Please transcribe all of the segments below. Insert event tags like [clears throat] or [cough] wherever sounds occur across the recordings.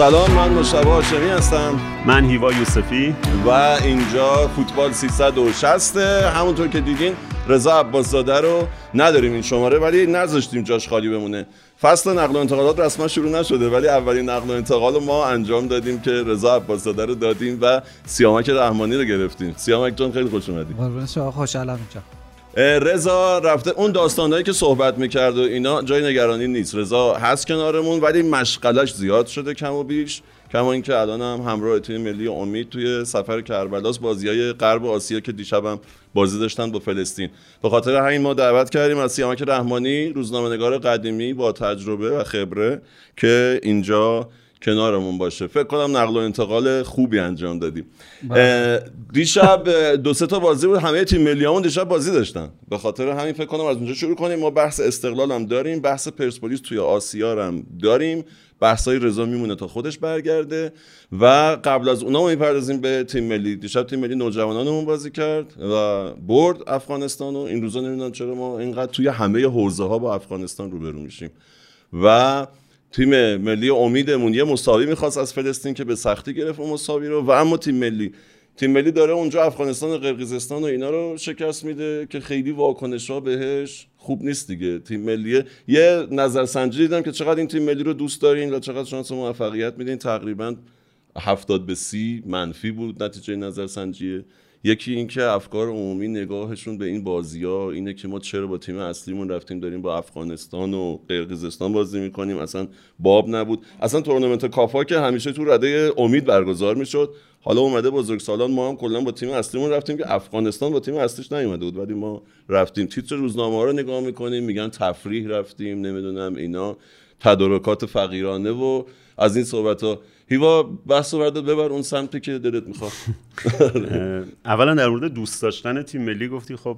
سلام من مشتبه هاشمی هستم. من هیوا یوسفی. و اینجا فوتبال 360 همونطور که دیدین رضا عباسزاده رو نداریم این شماره ولی نذاشتیم جاش خالی بمونه. فصل نقل و انتقالات رسما شروع نشده ولی اولین نقل و انتقال رو ما انجام دادیم که رضا عباسزاده رو دادیم و سیامک رحمانی رو گرفتیم. سیامک جان خیلی خوش اومدید قربون شما خوشحالم اینجا. رضا رفته اون داستانهایی که صحبت می‌کرد و اینا جای نگرانی نیست. رضا هست کنارمون ولی مشغلش زیاد شده کم و بیش. کما اینکه الان هم همراه تیم ملی امید توی سفر کربلاس بازی های غرب آسیا که دیشبم بازی داشتن با فلسطین. به خاطر همین ما دعوت کردیم از سیامک رحمانی روزنامه‌نگار قدیمی با تجربه و خبره که اینجا کنارمون باشه. فکر کنم نقل و انتقال خوبی انجام دادیم. دیشب دو سه تا بازی بود. همه تیم ملیامون دیشب بازی داشتن. به خاطر همین فکر کنم از اونجا شروع کنیم. ما بحث استقلال هم داریم. بحث پرسپولیس توی آسیا هم داریم. بحثای رضا میمونه تا خودش برگرده. و قبل از اونا می‌پردازیم به تیم ملی. دیشب تیم ملی نوجوانانمون بازی کرد و برد افغانستان و این روزا نمی‌دونم چرا ما اینقدر توی همه حوزه ها با افغانستان روبرو میشیم. و تیم ملی امیدمون یه مساوی می‌خواست از فلسطین که به سختی گرفت اون مساوی رو. و اما تیم ملی تیم ملی داره اونجا افغانستان و قرقیزستان و اینا رو شکست میده که خیلی واکنش ها بهش خوب نیست دیگه. تیم ملی یه نظرسنجی دیدم که چقدر این تیم ملی رو دوست دارین و چقدر شانس موفقیت میدین. تقریبا هفتاد به سی منفی بود نتیجه نظرسنجیه یکی اینکه افکار عمومی نگاهشون به این بازی ها اینه که ما چرا با تیم اصلیمون رفتیم داریم با افغانستان و قرقیزستان بازی می‌کنیم. اصلا باب نبود. اصلا تورنمنت کافا که همیشه تو رده امید برگزار می‌شد. حالا اومده بزرگسالان ما هم کلا با تیم اصلیمون رفتیم که افغانستان با تیم اصلیش نیومده بود. ولی ما رفتیم. تیتر روزنامه ها رو نگاه می‌کنیم میگن تفریح رفتیم نمی‌دونم اینا تدارکات فقیرانه و از این صحبت ها هیوا بحث رو ببر اون سمتی که دلت می‌خواد. اولا در مورد دوست داشتن تیم ملی گفتی خب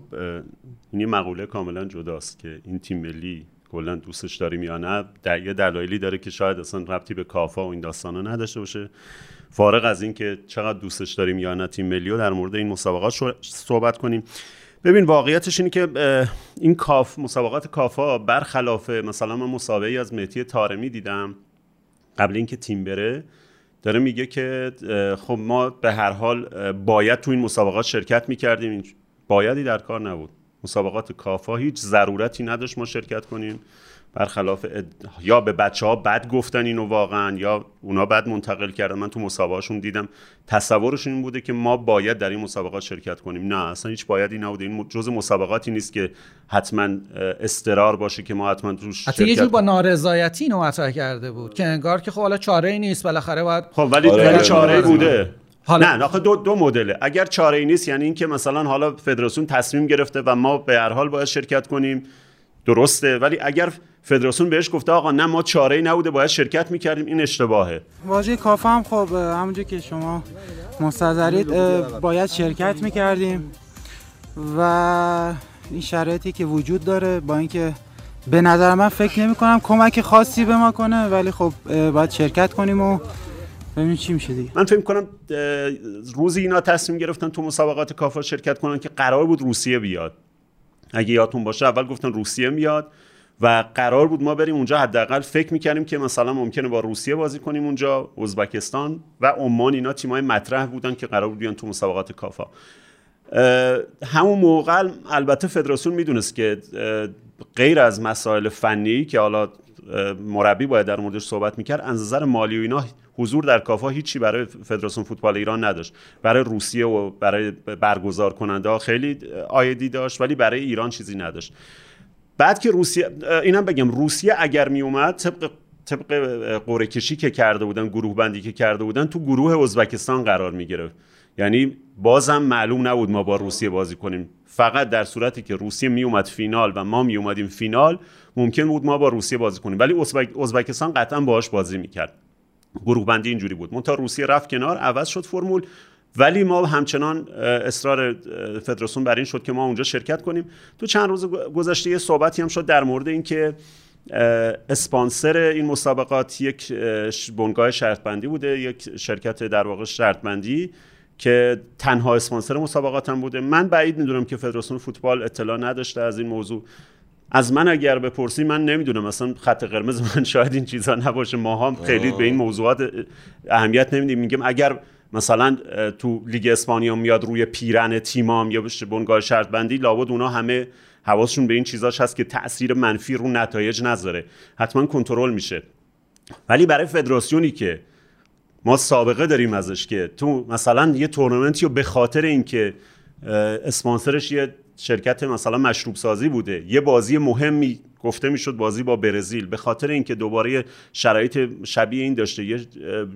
این یه مقوله کاملا جداست که این تیم ملی کلا دوستش داریم یا نه. در یه دلایلی داره که شاید اصلا ربطی به کافا و این داستانا نداشته باشه. فارغ از این که چقدر دوستش داریم یا نه تیم ملی و در مورد این مسابقات صحبت کنیم. ببین واقعیتش اینه که این کاف مسابقات کافا برخلاف مثلا من مسابقه از مهدی تارمی دیدم قبل اینکه تیم بره داره میگه که خب ما به هر حال باید تو این مسابقات شرکت می‌کردیم. بایدی در کار نبود. مسابقات کافا هیچ ضرورتی نداشت ما شرکت کنیم. برخلاف یا به بچه ها بد گفتن اینو واقعا یا اونا بد منتقل کردن. من تو مسابقاتشون دیدم تصورشون این بوده که ما باید در این مسابقات شرکت کنیم. نه اصلا هیچ بایدی نبوده. این جز مسابقاتی نیست که حتما استرار باشه که ما حتما توش حتی یه جور با نارضایتی اینو مطرح کرده بود که انگار که خب حالا چاره ای نیست بالاخره باید خب ولی آره. چاره ای بوده. حالا نه دو دو مدله. اگر چاره ای نیست یعنی اینکه مثلا حالا فدراسیون تصمیم گرفته و ما به هر حال باید شرکت کنیم. درسته. ولی اگر فدراسیون بهش گفته آقا نه ما چاره ای نبوده باید شرکت می‌کردیم این اشتباهه. واژه کافه هم خب همونجور که شما مستظرید باید شرکت می‌کردیم. و این شرایطی که وجود داره با اینکه به نظر من فکر نمی کنم کمک خاصی به ما کنه ولی خب باید شرکت کنیم و ببینیم چی میشه دیگه. من فکر کنم روزی اینا تصمیم گرفتن تو مسابقات کافا شرکت کنن که قرار بود روسیه بیاد. اگه یادتون باشه اول گفتن روسیه میاد و قرار بود ما بریم اونجا. حداقل فکر می‌کردیم که مثلا ممکنه با روسیه بازی کنیم اونجا ازبکستان و عمان. اینا تیمای مطرح بودن که قرار بود بیان تو مسابقات کافا. همون موقع البته فدراسیون می‌دونست که غیر از مسائل فنی که حالا مربی باید در موردش صحبت می‌کرد. از نظر مالی و اینا حضور در کافا هیچی برای فدراسیون فوتبال ایران نداشت. برای روسیه و برای برگزار کننده ها خیلی آیدی داشت ولی برای ایران چیزی نداشت. بعد که روسیه اینم بگم روسیه اگر می اومد طبق طبق قرعه کشی که کرده بودن گروه بندی که کرده بودن تو گروه ازبکستان قرار می گرفت یعنی بازم معلوم نبود ما با روسیه بازی کنیم. فقط در صورتی که روسیه می اومد فینال و ما می اومدیم فینال ممکن بود ما با روسیه بازی کنیم. ولی ازبکستان قطعا باهاش بازی می‌کرد. گروه بندی اینجوری بود. منتها روسیه رفت کنار عوض شد فرمول. ولی ما همچنان اصرار فدراسیون بر این شد که ما اونجا شرکت کنیم. تو چند روز گذشته یه صحبتی هم شد در مورد اینکه اسپانسر این مسابقات یک بنگاه شرط بندی بوده یک شرکت در واقع شرط بندی که تنها اسپانسر مسابقات هم بوده. من بعید می‌دونم که فدراسیون فوتبال اطلاع نداشته از این موضوع. از من اگر بپرسی من نمی‌دونم. مثلا خط قرمز من [laughs] شاید این چیزا نباشه. ما هم خیلی به این موضوعات اهمیت نمیدیم. میگیم اگر مثلا تو لیگ اسپانیا میاد روی پیرن تیمام یا به بنگاه شرط بندی لابد اونا همه حواسشون به این چیزاش هست که تاثیر منفی رو نتایج نذاره. حتما کنترل میشه. ولی برای فدراسیونی که ما سابقه داریم ازش که تو مثلا یه تورنمنتی رو به خاطر اینکه اسپانسرش یه شرکت مثلا مشروب سازی بوده یه بازی مهمی گفته می‌شد بازی با برزیل به خاطر اینکه دوباره شرایط شبیه این داشته یه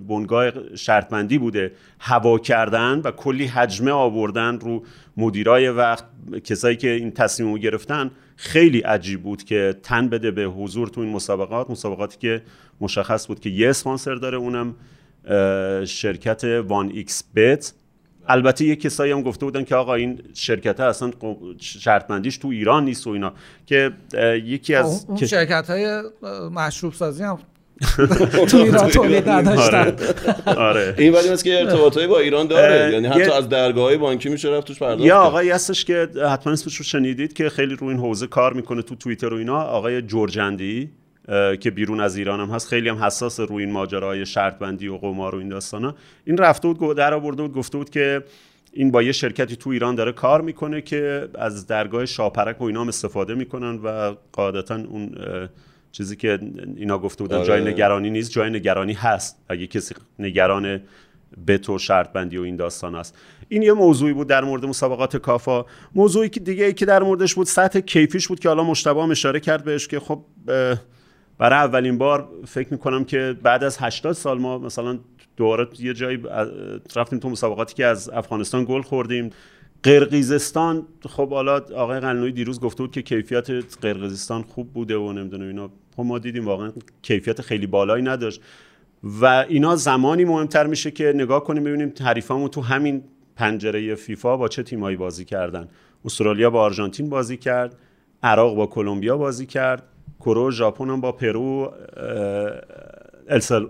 بنگاه شرط‌بندی بوده هوا کردن و کلی هجمه آوردن رو مدیرای وقت کسایی که این تصمیم رو گرفتن خیلی عجیب بود که تن بده به حضور تو این مسابقات مسابقاتی که مشخص بود که یه اسپانسر داره اونم شرکت 1xBet البته یه کسایی هم گفته بودن که آقا این شرکت ها اصلا شرط‌بندیش تو ایران نیست و اینا. که یکی از اون شرکت های مشروب سازی هم [laughs] تو ایران تولید نداشتن آره. آره. این ولی مثل که ارتباطایی با ایران داره. یعنی حتی از درگاه های بانکی میشه رفت توش پرداخت یه آقایی هستش که حتما اسمش رو شنیدید که خیلی رو این حوزه کار می‌کنه تو توییتر و اینا. آقای جورجندی. که بیرون از ایران هم هست. خیلی هم حساس روی این ماجراهای شرط بندی و قمار و این داستانا. این رفته بود در آورده بود گفته بود که این با یه شرکتی تو ایران داره کار می‌کنه که از درگاه شاپرک و اینا هم استفاده می‌کنن و قاعدتا اون چیزی که اینا گفته بودن جای آره. نگرانی نیست جای نگرانی هست. اگه کسی نگران بت و شرط بندی و این داستان است این یه موضوعی بود در مورد مسابقات کافا. موضوعی که دیگه ای که در موردش بود سطح کیفیش بود که حالا مشتبه هم اشاره کرد بهش که خب برای اولین بار فکر می‌کنم که بعد از 80 سال ما مثلا دوباره یه جایی رفتیم تو مسابقاتی که از افغانستان گل خوردیم. قرقیزستان خب حالا آقای قلعه‌نویی دیروز گفته بود که کیفیت قرقیزستان خوب بوده و نمی‌دونم اینا. خب ما دیدیم واقعا کیفیت خیلی بالایی نداشت. و اینا زمانی مهمتر میشه که نگاه کنیم ببینیم حریفامون تو همین پنجره فیفا با چه تیمایی بازی کردن. استرالیا با آرژانتین بازی کرد. عراق با کلمبیا بازی کرد. کره و ژاپن هم با پرو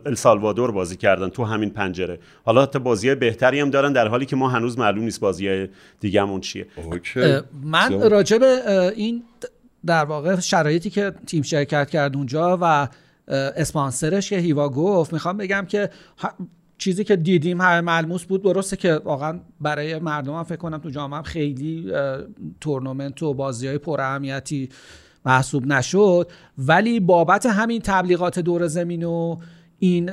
السالوادور بازی کردن تو همین پنجره. حالا حتی بازی بهتری هم دارن در حالی که ما هنوز معلوم نیست بازی دیگه همون چیه. من راجع به این در واقع شرایطی که تیم شرکت کرد اونجا و اسپانسرش که هیوا گفت می‌خوام بگم که چیزی که دیدیم همه ملموس بود. درسته که واقعا برای مردم هم فکر کنم تو جامعه خیلی تورنمنت و بازی های پر اهمیتی محسوب نشد ولی بابت همین تبلیغات دور زمین و این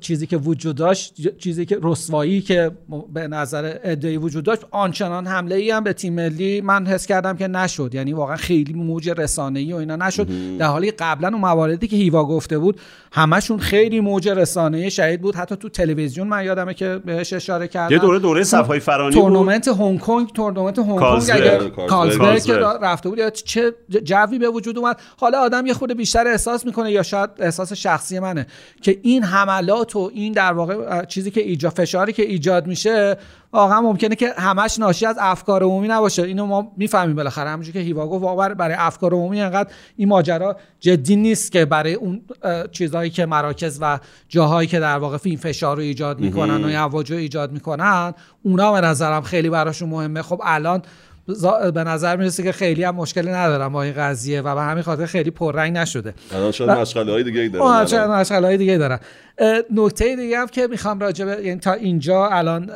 چیزی که وجود داشت چیزی که رسوایی که به نظر ادعای وجود داشت آنچنان حمله ای هم به تیم ملی من حس کردم که نشد. یعنی واقعا خیلی موج رسانه ای و اینا نشد. در حالی قبلا اون مواردی که هیوا گفته بود همشون خیلی موج رسانه شهید بود. حتی تو تلویزیون من یادمه که بهش اشاره کردم. یه دوره دوره صفای فرانی تورنمنت هنگ کنگ تورنمنت هنگ کنگ اگر کالزبرگ. که رفته بود یا چه جوی به وجود اومد. حالا آدم یه خورده بیشتر احساس می‌کنه یا شاید احساس شخصی منه که این حملات و این در واقع چیزی که ایجاد فشاری که ایجاد میشه واقعا ممکنه که همش ناشی از افکار عمومی نباشه. اینو ما می‌فهمیم بالاخره. همونجوری که هیوا گفت برای افکار عمومی انقدر این ماجرا جدی نیست که برای اون چیزهایی که مراکز و جاهایی که در واقع این فشار رو ایجاد می‌کنن و هواج ایجاد می‌کنن اونا به نظرم خیلی براشون مهمه. خب الان به نظر می‌رسه که خیلی هم مشکلی ندارم با این قضیه و به همین خاطر خیلی پررنگ نشده. الان شاید مشغله های دیگه دارن شاید مشغله های دیگه دارن نکته دیگه هم که می‌خوام راجع به یعنی تا اینجا الان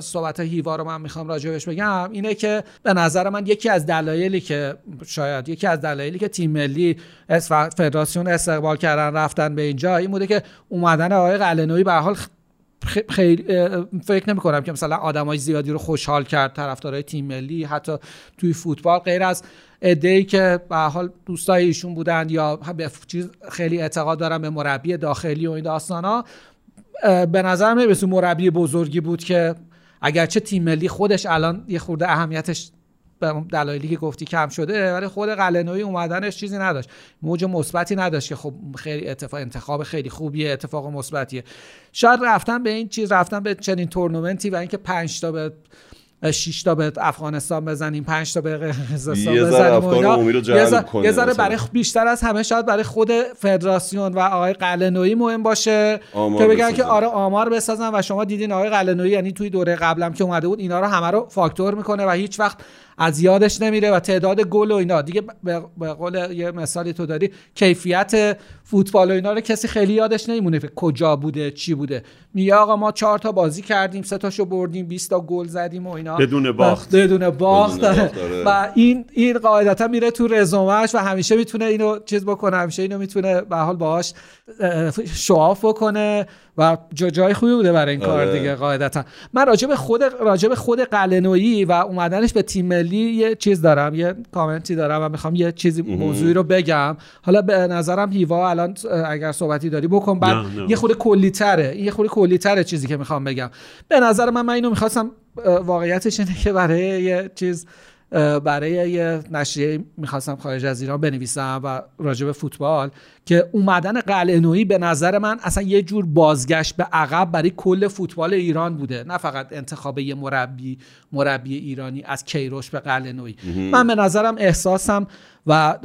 صحبت هیوا رو من می‌خوام راجع بگم اینه که به نظر من یکی از دلایلی که شاید یکی از دلایلی که تیم ملی فدراسیون استقبال کردن رفتن به اینجا این بوده که اومدن آقای قلنوی به حال خیلی فکر نمی کنم که مثلا آدمای زیادی رو خوشحال کرد طرفدارای تیم ملی حتی توی فوتبال غیر از ای که به حال دوستای ایشون بودن یا به چیز خیلی اعتقاد دارم به مربی داخلی و این داستانا. به نظر می مربی بزرگی بود که اگرچه تیم ملی خودش الان یه خورده اهمیتش به دلایلی که گفتی کم شده ولی خود قلنوی اومدنش چیزی نداشت. موج مثبتی نداشت که خب خیلی اتفاق انتخاب خیلی خوبیه اتفاق مثبتیه. شاید رفتن به این چیز رفتن به چنین تورنمنتی و اینکه 5 تا به 6 تا به افغانستان بزنیم 5 تا به قزاقستان بزنیم یه ذره برای بیشتر از همه شاید برای خود فدراسیون و آقای قلنویی مهم باشه که بگن که آره آمار بسازن و شما دیدین آقای قلنویی یعنی توی دوره قبلم که اومده بود اینا رو همه رو فاکتور می‌کنه و هیچ وقت از یادش نمیره و تعداد گل و اینا. دیگه به قول یه مثالی تو داری کیفیت فوتبال و اینا رو کسی خیلی یادش نمیمونه. کجا بوده چی بوده. میگه آقا ما چهار تا بازی کردیم سه تاشو بردیم 20 تا گل زدیم و اینا. بدون باخت. بدون باخت. [laughs] و این این قاعدتا میره تو رزومش و همیشه می‌تونه اینو چیز بکنه همیشه اینو می‌تونه به حال باهاش شواف بکنه. و جای خوبی بوده برای این کار آره. دیگه قاعدتا. من راجع به خود راجع به خود قلنویی و اومدنش به تیم ملی یه چیز دارم یه کامنتی دارم و می‌خوام یه چیزی موضوعی رو بگم. حالا به نظرم هیوا الان اگر صحبتی داری بکن بعد یه خود کلی تره یه خود کلی تره چیزی که می‌خوام بگم. به نظر من من اینو می‌خواستم واقعیتش اینه که برای یه چیز برای یه نشریه می‌خواستم خارج از ایران بنویسم و راجع به فوتبال که اومدن قلعه به نظر من اصلا یه جور بازگشت به عقب برای کل فوتبال ایران بوده. نه فقط انتخاب یه مربی مربی ایرانی از کیروش به قلعه من به نظرم احساسم و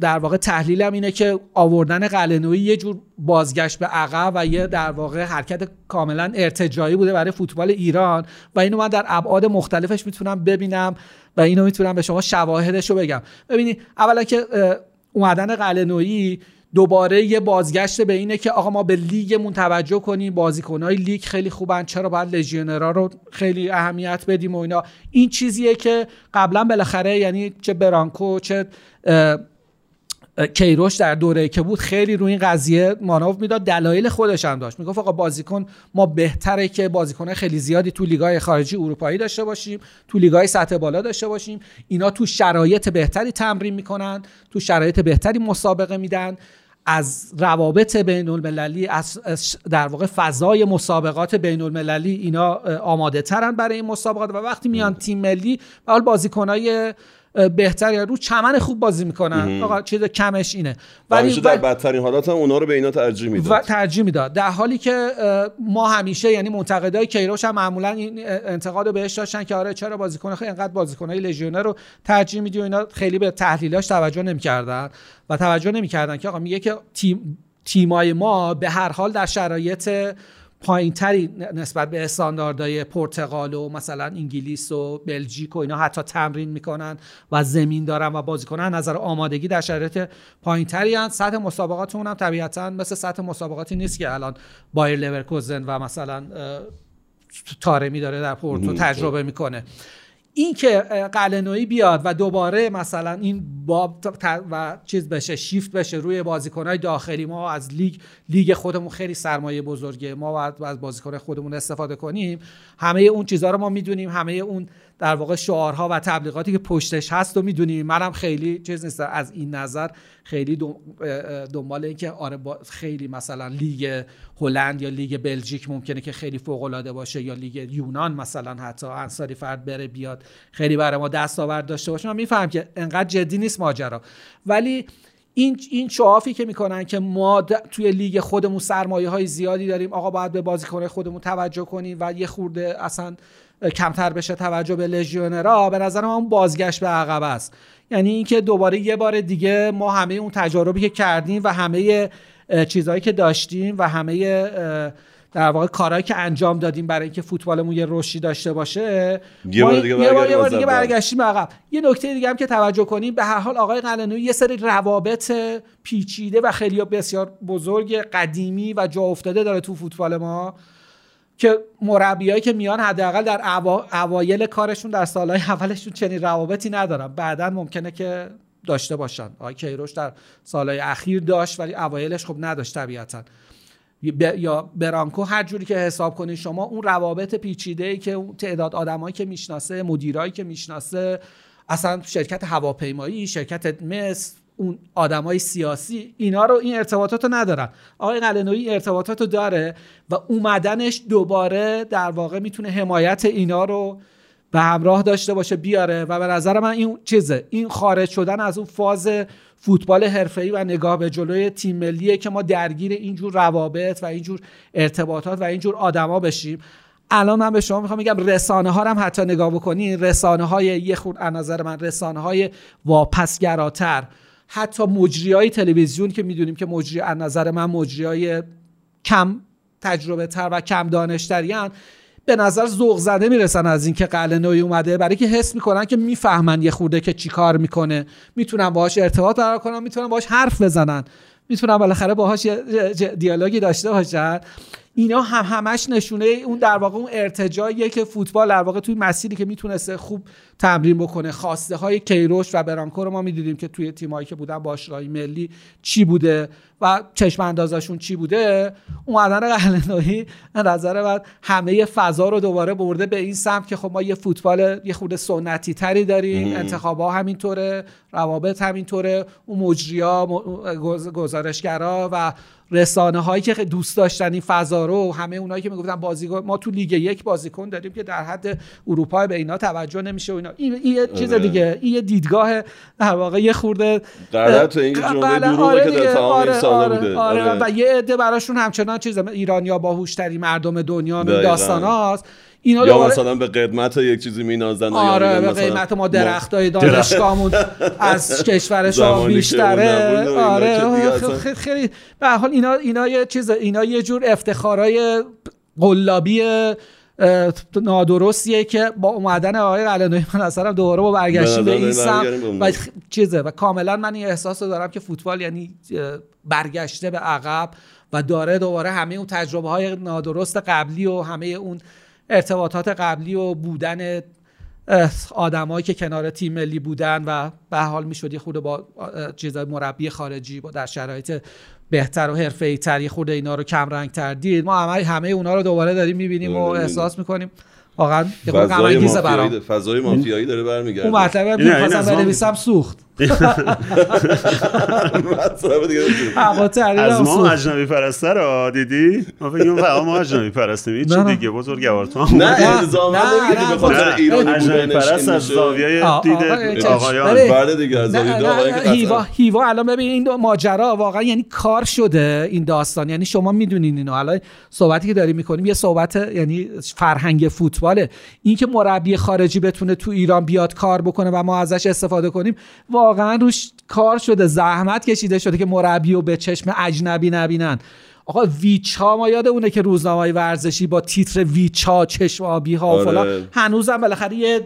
در واقع تحلیلم اینه که آوردن قلعه یه جور بازگشت به عقب و یه در واقع حرکت کاملا ارتجایی بوده برای فوتبال ایران و اینو من در ابعاد مختلفش می‌تونم ببینم و اینو می‌تونم به شما شواهدش رو بگم. ببینید اولا که اومدن قلعه دوباره یه بازگشت به اینه که آقا ما به لیگمون توجه کنیم. بازیکنهای لیگ خیلی خوبن. چرا باید لژیونرا رو خیلی اهمیت بدیم و اینا. این چیزیه که قبلا بالاخره یعنی چه برانکو چه کیروش در دوره که بود خیلی روی این قضیه مانو می‌داد. دلایل خودش هم داشت. می‌گفت آقا بازیکن ما بهتره که بازیکن خیلی زیادی تو لیگای خارجی اروپایی داشته باشیم تو لیگای سطح بالا داشته باشیم. اینا تو شرایط بهتری تمرین می‌کنن تو شرایط بهتری مسابقه میدن. از روابط بین المللی از در واقع فضای مسابقات بین المللی اینا آماده ترن برای این مسابقات. و وقتی میان تیم ملی به حال بازیکنای بهتر یا رو چمن خوب بازی می‌کنن. آقا چیز کمش اینه. ولی در بدترین حالات هم اونا رو به اینا ترجیح می‌داد و ترجیح می‌داد. در حالی که ما همیشه یعنی منتقدای کیروش هم معمولا این انتقاد رو بهش داشتن که آره چرا بازیکن خیلی انقدر بازیکنای لژیونر رو ترجیح میدی و اینا خیلی به تحلیلاش توجه نمی‌کردن و توجه نمی‌کردن که آقا میگه که تیم تیمای ما به هر حال در شرایط پایینتری نسبت به استانداردهای پرتغال و مثلا انگلیس و بلژیک و اینا حتی تمرین می‌کنن و زمین دارن و بازی کنن نظر آمادگی در شرایط پایینتری هست سطح مسابقاتمون هم طبیعتا مثل سطح مسابقاتی نیست که الان بایر لورکوزن و مثلا تارمی داره در پورتو تجربه می‌کنه. این که قلعه‌نویی بیاد و دوباره مثلا این باب و چیز بشه شیفت بشه روی بازیکنهای داخلی ما از لیگ لیگ خودمون خیلی سرمایه بزرگه. ما باید از بازیکن خودمون استفاده کنیم. همه اون چیزها رو ما می‌دونیم. همه اون در واقع شعارها و تبلیغاتی که پشتش هست و می‌دونیم منم خیلی چیز نیست. از این نظر خیلی دنبال این که آره خیلی مثلا لیگ هلند یا لیگ بلژیک ممکنه که خیلی فوق العاده باشه یا لیگ یونان مثلا حتی انصاری فرد بره بیاد خیلی برای ما دستاورد داشته باشه. من میفهم که انقدر جدی نیست ماجرا. ولی این این شعافی که می‌کنن که ما توی لیگ خودمون سرمایه های زیادی داریم آقا باید به بازیکن خودمون توجه کنیم و یه خورده اصلا کمتر بشه توجه به لژیونرا به نظر من اون بازگشت به عقب است. یعنی اینکه دوباره یه بار دیگه ما همه اون تجاربی که کردیم و همه چیزهایی که داشتیم و همه در واقع کارهایی که انجام دادیم برای اینکه فوتبالمون یه رشدی داشته باشه یه بار دیگه, یه بار دیگه برگشتیم عقب. یه نکته دیگه هم که توجه کنیم به هر حال آقای قلنوی یه سری روابط پیچیده و خیلی بسیار بزرگ قدیمی و جا افتاده داره تو فوتبال ما. که مربیایی که میان حداقل در اوایل کارشون در سالهای اولشون چنین روابطی ندارن. بعدا ممکنه که داشته باشن. آقای کیروش در سالهای اخیر داشت ولی اوایلش خب نداشت طبیعتا. یا برانکو هر جوری که حساب کنید شما اون روابط پیچیده ای که تعداد آدمایی که می‌شناسه مدیرایی که می‌شناسه اصلا شرکت هواپیمایی شرکت مس اون آدمای سیاسی اینا رو این ارتباطات رو ندارن. آقای قلنوی ارتباطات رو داره و اومدنش دوباره در واقع می‌تونه حمایت اینا رو به همراه داشته باشه بیاره و به نظر من این چیزه این خارج شدن از اون فاز فوتبال حرفه‌ای و نگاه به جلوی تیم ملیه که ما درگیر اینجور روابط و اینجور ارتباطات و اینجور آدما بشیم. الان من به شما می‌خوام بگم رسانه ها هم حتی نگاه بکنین. رسانه های یه از نظر من رسانه های واپسگراتر. حتی مجری های تلویزیون که می‌دونیم که مجری از نظر من مجری های کم تجربه تر و کم دانشتریان به نظر ذوق زده می‌رسن از اینکه قلنوی اومده. برای که حس می‌کنن که می‌فهمن یه خورده که چی کار می‌کنه. می‌تونن باهاش ارتباط برقرار کنن می‌تونن باهاش حرف بزنن. می‌تونن بالاخره باهاش دیالوگی داشته باشن. اینا هم همش نشونه اون در واقع اون ارتجاییه که فوتبال در واقع توی مسیری که می‌تونسته خوب تمرین بکنه. خواسته های کیروش و برانکو رو ما می‌دیدیم که توی تیمایی که بودن باشگاهی ملی چی بوده و چشم اندازشون چی بوده. اومدن قلنوی نظر بعد همه فضا رو دوباره برده به این سمت که خب ما یه فوتبال یه خورده سنتی تری داریم. انتخاب ها همینطوره روابط همینطوره. اون مجریا گزارشگرا و رسانه هایی که دوست داشتن این فضا رو همه اونایی که می‌گفتن بازیکن ما تو لیگ یک بازیکن داریم که در حد اروپا به اینا توجه نمیشه و اینا این یه چیز آره. دیگه این یه دیدگاه در واقع یه خورده غلط این جمله دروغه که در تمام آره آره بوده آره. آره. و یه عده براشون همچنان چیز ایرانیا باهوشترین مردم دنیا داستان هاست اینا یا مثلا به قدمت یک چیزی مینازن آره به قیمت ما درختای دانشگاهمون از [laughs] کشور شما بیشتره. آره خیلی به حال اینا اینا یه چیز اینا یه جور افتخارای قلابی نادرستیه که با اومدن آقای قلعه‌نویی من اصلا دوباره با برگشتی به این سم و چیزه و کاملا من این احساس دارم که فوتبال یعنی برگشته به عقب و داره دوباره همه اون تجربه های نادرست قبلی و همه اون ارتباطات قبلی و بودن آدمایی که کنار تیم ملی بودن و به حال می‌شد یه خورده با چیزای مربی خارجی با در شرایط بهتر و حرفه‌ای تر یه خورده اینا رو کم رنگ تر دید. ما همه همه اونا رو دوباره داریم می‌بینیم و احساس می‌کنیم. واقعا فضای مافیایی فضای مافیایی داره برمیگرده. اون مطلب می‌خواستم بنویسم سوخت. از ما اجنبی پرسته رو دیدی؟ ما بگیم فقط ما اجنبی پرستیم. این چی دیگه بزرگوار تو نه الزاما نمیگی به خاطر ایرانی اجنبی پرست از زاویه دید آقایان. بله دیگه از زاویه هیوا هیوا الان ببین این ماجرا واقعا یعنی کار شده این داستان. یعنی شما می‌دونین اینو. الان صحبتی که داریم می‌کنیم یه صحبت یعنی فرهنگ فوتباله. این که مربی خارجی بتونه تو ایران بیاد کار بکنه و ما ازش استفاده کنیم واقعا روش کار شده زحمت کشیده شده که مربی رو به چشم اجنبی نبینن. آقا ویچا ما یاد اونه که روزنامه ورزشی با تیتر ویچا چشم آبی ها و آره. فلان. هنوزم بالاخره یه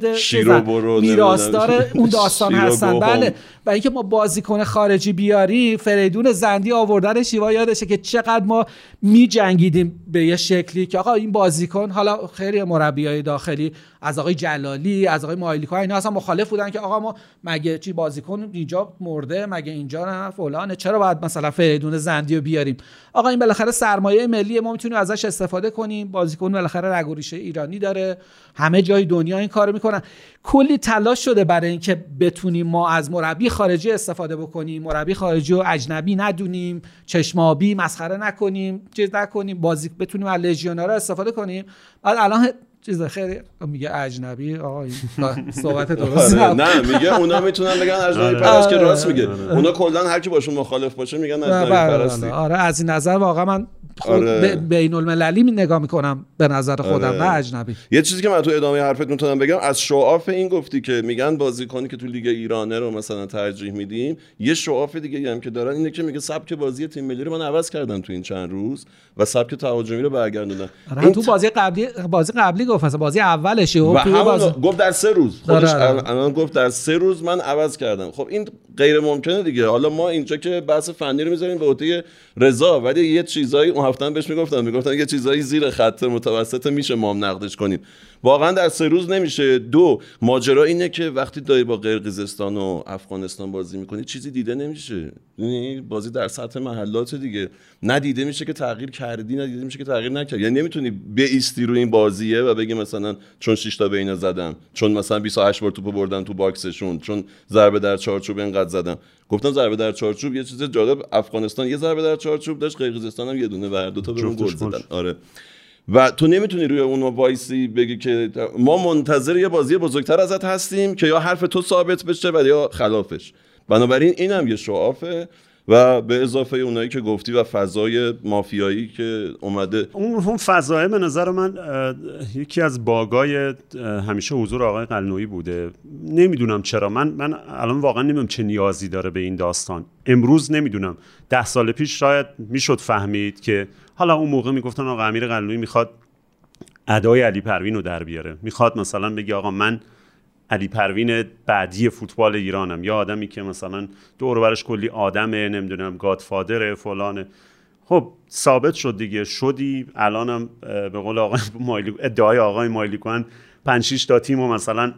میراثدار اون [laughs] داستان هستن. بله. و اینکه ما بازیکن خارجی بیاری فریدون زندی آوردن شیوا یادشه که چقدر ما می جنگیدیم به یه شکلی که آقا این بازیکن حالا خیلی مربی های داخلی از آقای جلالی از آقای مایلیکا اینا اصلا مخالف بودن که آقا ما مگه چی بازیکن اینجا مرده مگه اینجا نه فلانه. چرا باید مثلا فریدون زندی رو بیاریم؟ آقا این بالاخره سرمایه ملی ما می‌تونیم ازش استفاده کنیم. بازیکن بالاخره رگوریشه ایرانی داره. همه جای دنیا این کارو می‌کنن. کلی تلاش شده برای اینکه بتونیم ما از مربی خارجی استفاده بکنیم. مربی خارجی و اجنبی ندونیم. چشمابی مسخره نکنیم چیز نکنیم. بازی بتونیم از لژیونرها استفاده کنیم. بعد الان چیز خیلی میگه اجنبی آقا [laughs] صحبت درست آره، نه میگه اونا می‌تونن بگن اجنبی آره. پرست که راست میگه آره. اونا کلا هر کی باشون مخالف باشه میگن اجنبی پرستی آره از این نظر واقعا من خود آره. بین المللی نگاه می‌کنم به نظر خودم آره. نه اجنبی. یه چیزی که من تو ادامه حرفت می‌تونم بگم از شعاف این گفتی که میگن بازیکنی که تو لیگ ایرانه رو مثلا ترجیح میدیم یه شعاف دیگه هم که دارن اینه که میگه سبک بازی تیم ملی رو من عوض کردم تو این چند روز و سبک تهاجمی رو برگردوندن آره تو بازی قبلی بازی قبلی گفت بازی اولش و بازی... گفت در سه روز. خودش الان گفت در سه روز من عوض کردم. خب این غیر ممکنه دیگه. حالا ما اینجا که بحث فنی رو می‌ذاریم به عهده رضا ولی یه چیزایی هفته بهش می‌گفتن می‌گفتن یه چیزایی زیر خط متوسط میشه ما هم نقدش کنیم. واقعا در سه روز نمیشه. دو ماجرا اینه که وقتی داری با قرقیزستان و افغانستان بازی می‌کنی چیزی دیده نمیشه. یعنی بازی در سطح محلات دیگه. ندیده میشه که تغییر کردی ندیده میشه که تغییر نکردی. یعنی نمی‌تونی بیستی رو این بازیه و بگی مثلا چون 6 تا بین زدم چون مثلا 28 بار توپو بردن تو باکسشون چون ضربه در چارچوب اینقدر زدم گفتم ضربه در چارچوب یه چیز جالب افغانستان یه ضربه در چارچوب داشت قرقیزستان هم یه دونه و دو تا بهمون گل زدن. آره. و تو نمی‌تونی روی اون وایسی بگی که ما منتظر یه بازی بزرگتر ازت هستیم که یا حرف تو ثابت بشه و یا خلافش. بنابراین این هم یه شعافه و به اضافه اونایی که گفتی و فضای مافیایی که اومده. اون فضای به نظر من یکی از باگای همیشه حضور آقای قلنویی بوده. نمی‌دونم چرا. من من الان واقعا نمی‌دونم چه نیازی داره به این داستان. امروز نمی‌دونم. ده سال پیش شاید می‌شد فهمید که حالا اون موقع می‌گفتن آقا امیر قلنویی می‌خواد ادای علی پروین رو در بیاره. می‌خواد مثلا بگه آقا من علی پروین بعدی فوتبال ایرانم. یا آدمی که مثلا دور برش کلی آدمه نمی‌دونم گادفادره فلانه. خب ثابت شد دیگه. شدی. الانم به قول آقای مایلی ادعای آقای مایلی کن 5 6 تا تیم و مثلا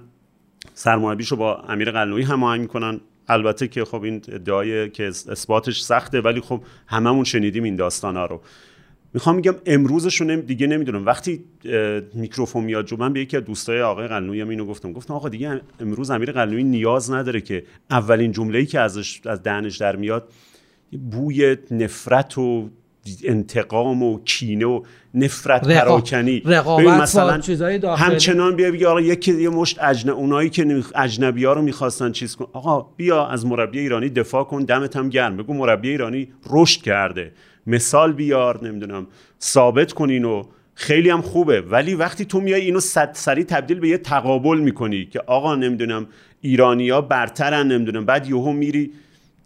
سرمربیشو با امیر قلنوی هماهنگ می‌کنن. البته که خب این ادعای که اثباتش سخته ولی خب هممون شنیدیم این داستانا رو. می‌خوام میگم امروزشون دیگه نمی‌دونم. وقتی میکروفون میاد جو من به یکی از دوستای آقای قلنوی هم اینو گفتم. گفتم آقا دیگه امروز امیر قلنوی نیاز نداره که اولین جمله‌ای که ازش از دهنش در میاد بوی نفرت و انتقام و کینه و نفرت رقا... پراکنی. رقابت مثلا چیزای داخلی. همچنان بیا بگی آقا یکی یه مشت اجن... اونایی که اجنبی ها رو می‌خواستن چیز کن. آقا بیا از مربی ایرانی دفاع کن دمت هم گرم. بگو مربی ایرانی رشد کرده. مثال بیار نمی‌دونم ثابت کن اینو خیلی هم خوبه. ولی وقتی تو میای اینو صد سری تبدیل به یه تقابل می‌کنی که آقا نمی‌دونم ایرانیا برترن نمی‌دونم بعد یهو میری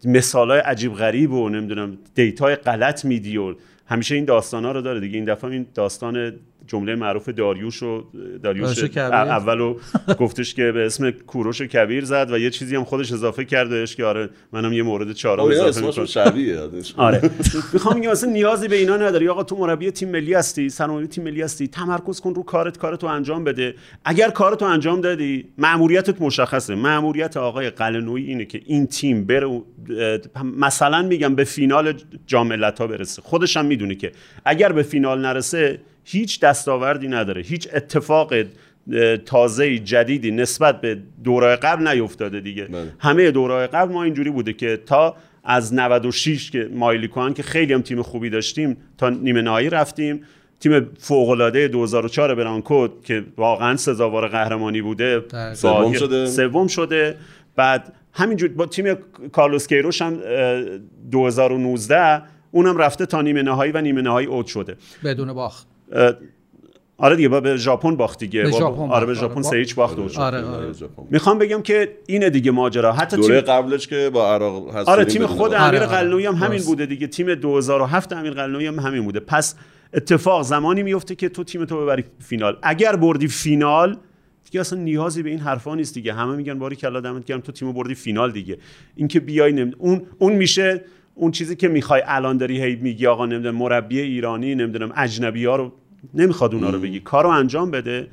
مثالای عجیب غریب و نمی‌دونم دیتای غلط میدی و همیشه این داستان ها رو داره دیگه. این دفعه این داستان جمله معروف داریوش و داریوش اولو گفتش که به اسم کوروش کبیر زد و یه چیزی هم خودش اضافه کردش که آره منم یه مورد چهارم اضافه می‌کنم. شبیه آره. می‌خوام میگم اصلا نیازی به اینا نداری. آقا تو مربی تیم ملی هستی سرمربی تیم ملی هستی تمرکز کن رو کارت کارتو انجام بده. اگر کارتو انجام دادی ماموریتت مشخصه. ماموریت آقای قلنویی اینه که این تیم بره مثلا میگم به فینال جام ملت‌ها برسه. خودش هم می‌دونه که اگر به فینال نرسه هیچ دستاوردی نداره. هیچ اتفاق تازه جدیدی نسبت به دورای قبل نیفتاده دیگه. بله. همه دورای قبل ما اینجوری بوده که تا از 96 که مایلی که خیلی هم تیم خوبی داشتیم تا نیمه نهایی رفتیم. تیم فوق العاده 2004 برانکو که واقعا سزاوار قهرمانی بوده سوم شده. سوم شده. بعد همینجور با تیم کارلوس کیروش هم 2019 اونم رفته تا نیمه نهایی و نیمه نهایی اوت شده. بدون باخت. آره دیگه با به ژاپن باخت دیگه. به ژاپن آره به ژاپن سه هیچ باخت آره, آره, آره. می‌خوام بگم که اینه دیگه ماجرا. حتی دوره تیم... قبلش که با عراق هست آره تیم خود امیر آره. قلنوی هم همین بوده دیگه. تیم 2007 امیر قلنوی هم همین بوده. پس اتفاق زمانی میفته که تو تیم تو ببری فینال. اگر بردی فینال دیگه اصلا نیازی به این حرفا نیست دیگه. همه میگن باری کلا دمت گرم تو تیم بردی فینال دیگه. اینکه بیای نم... اون اون میشه اون چیزی که می‌خوای الان داری هی میگی آقا نمی‌دونم مربی ایرانی نمی‌دونم اجنبی ها رو نمی‌خواد اونا رو بگی. کارو انجام بده.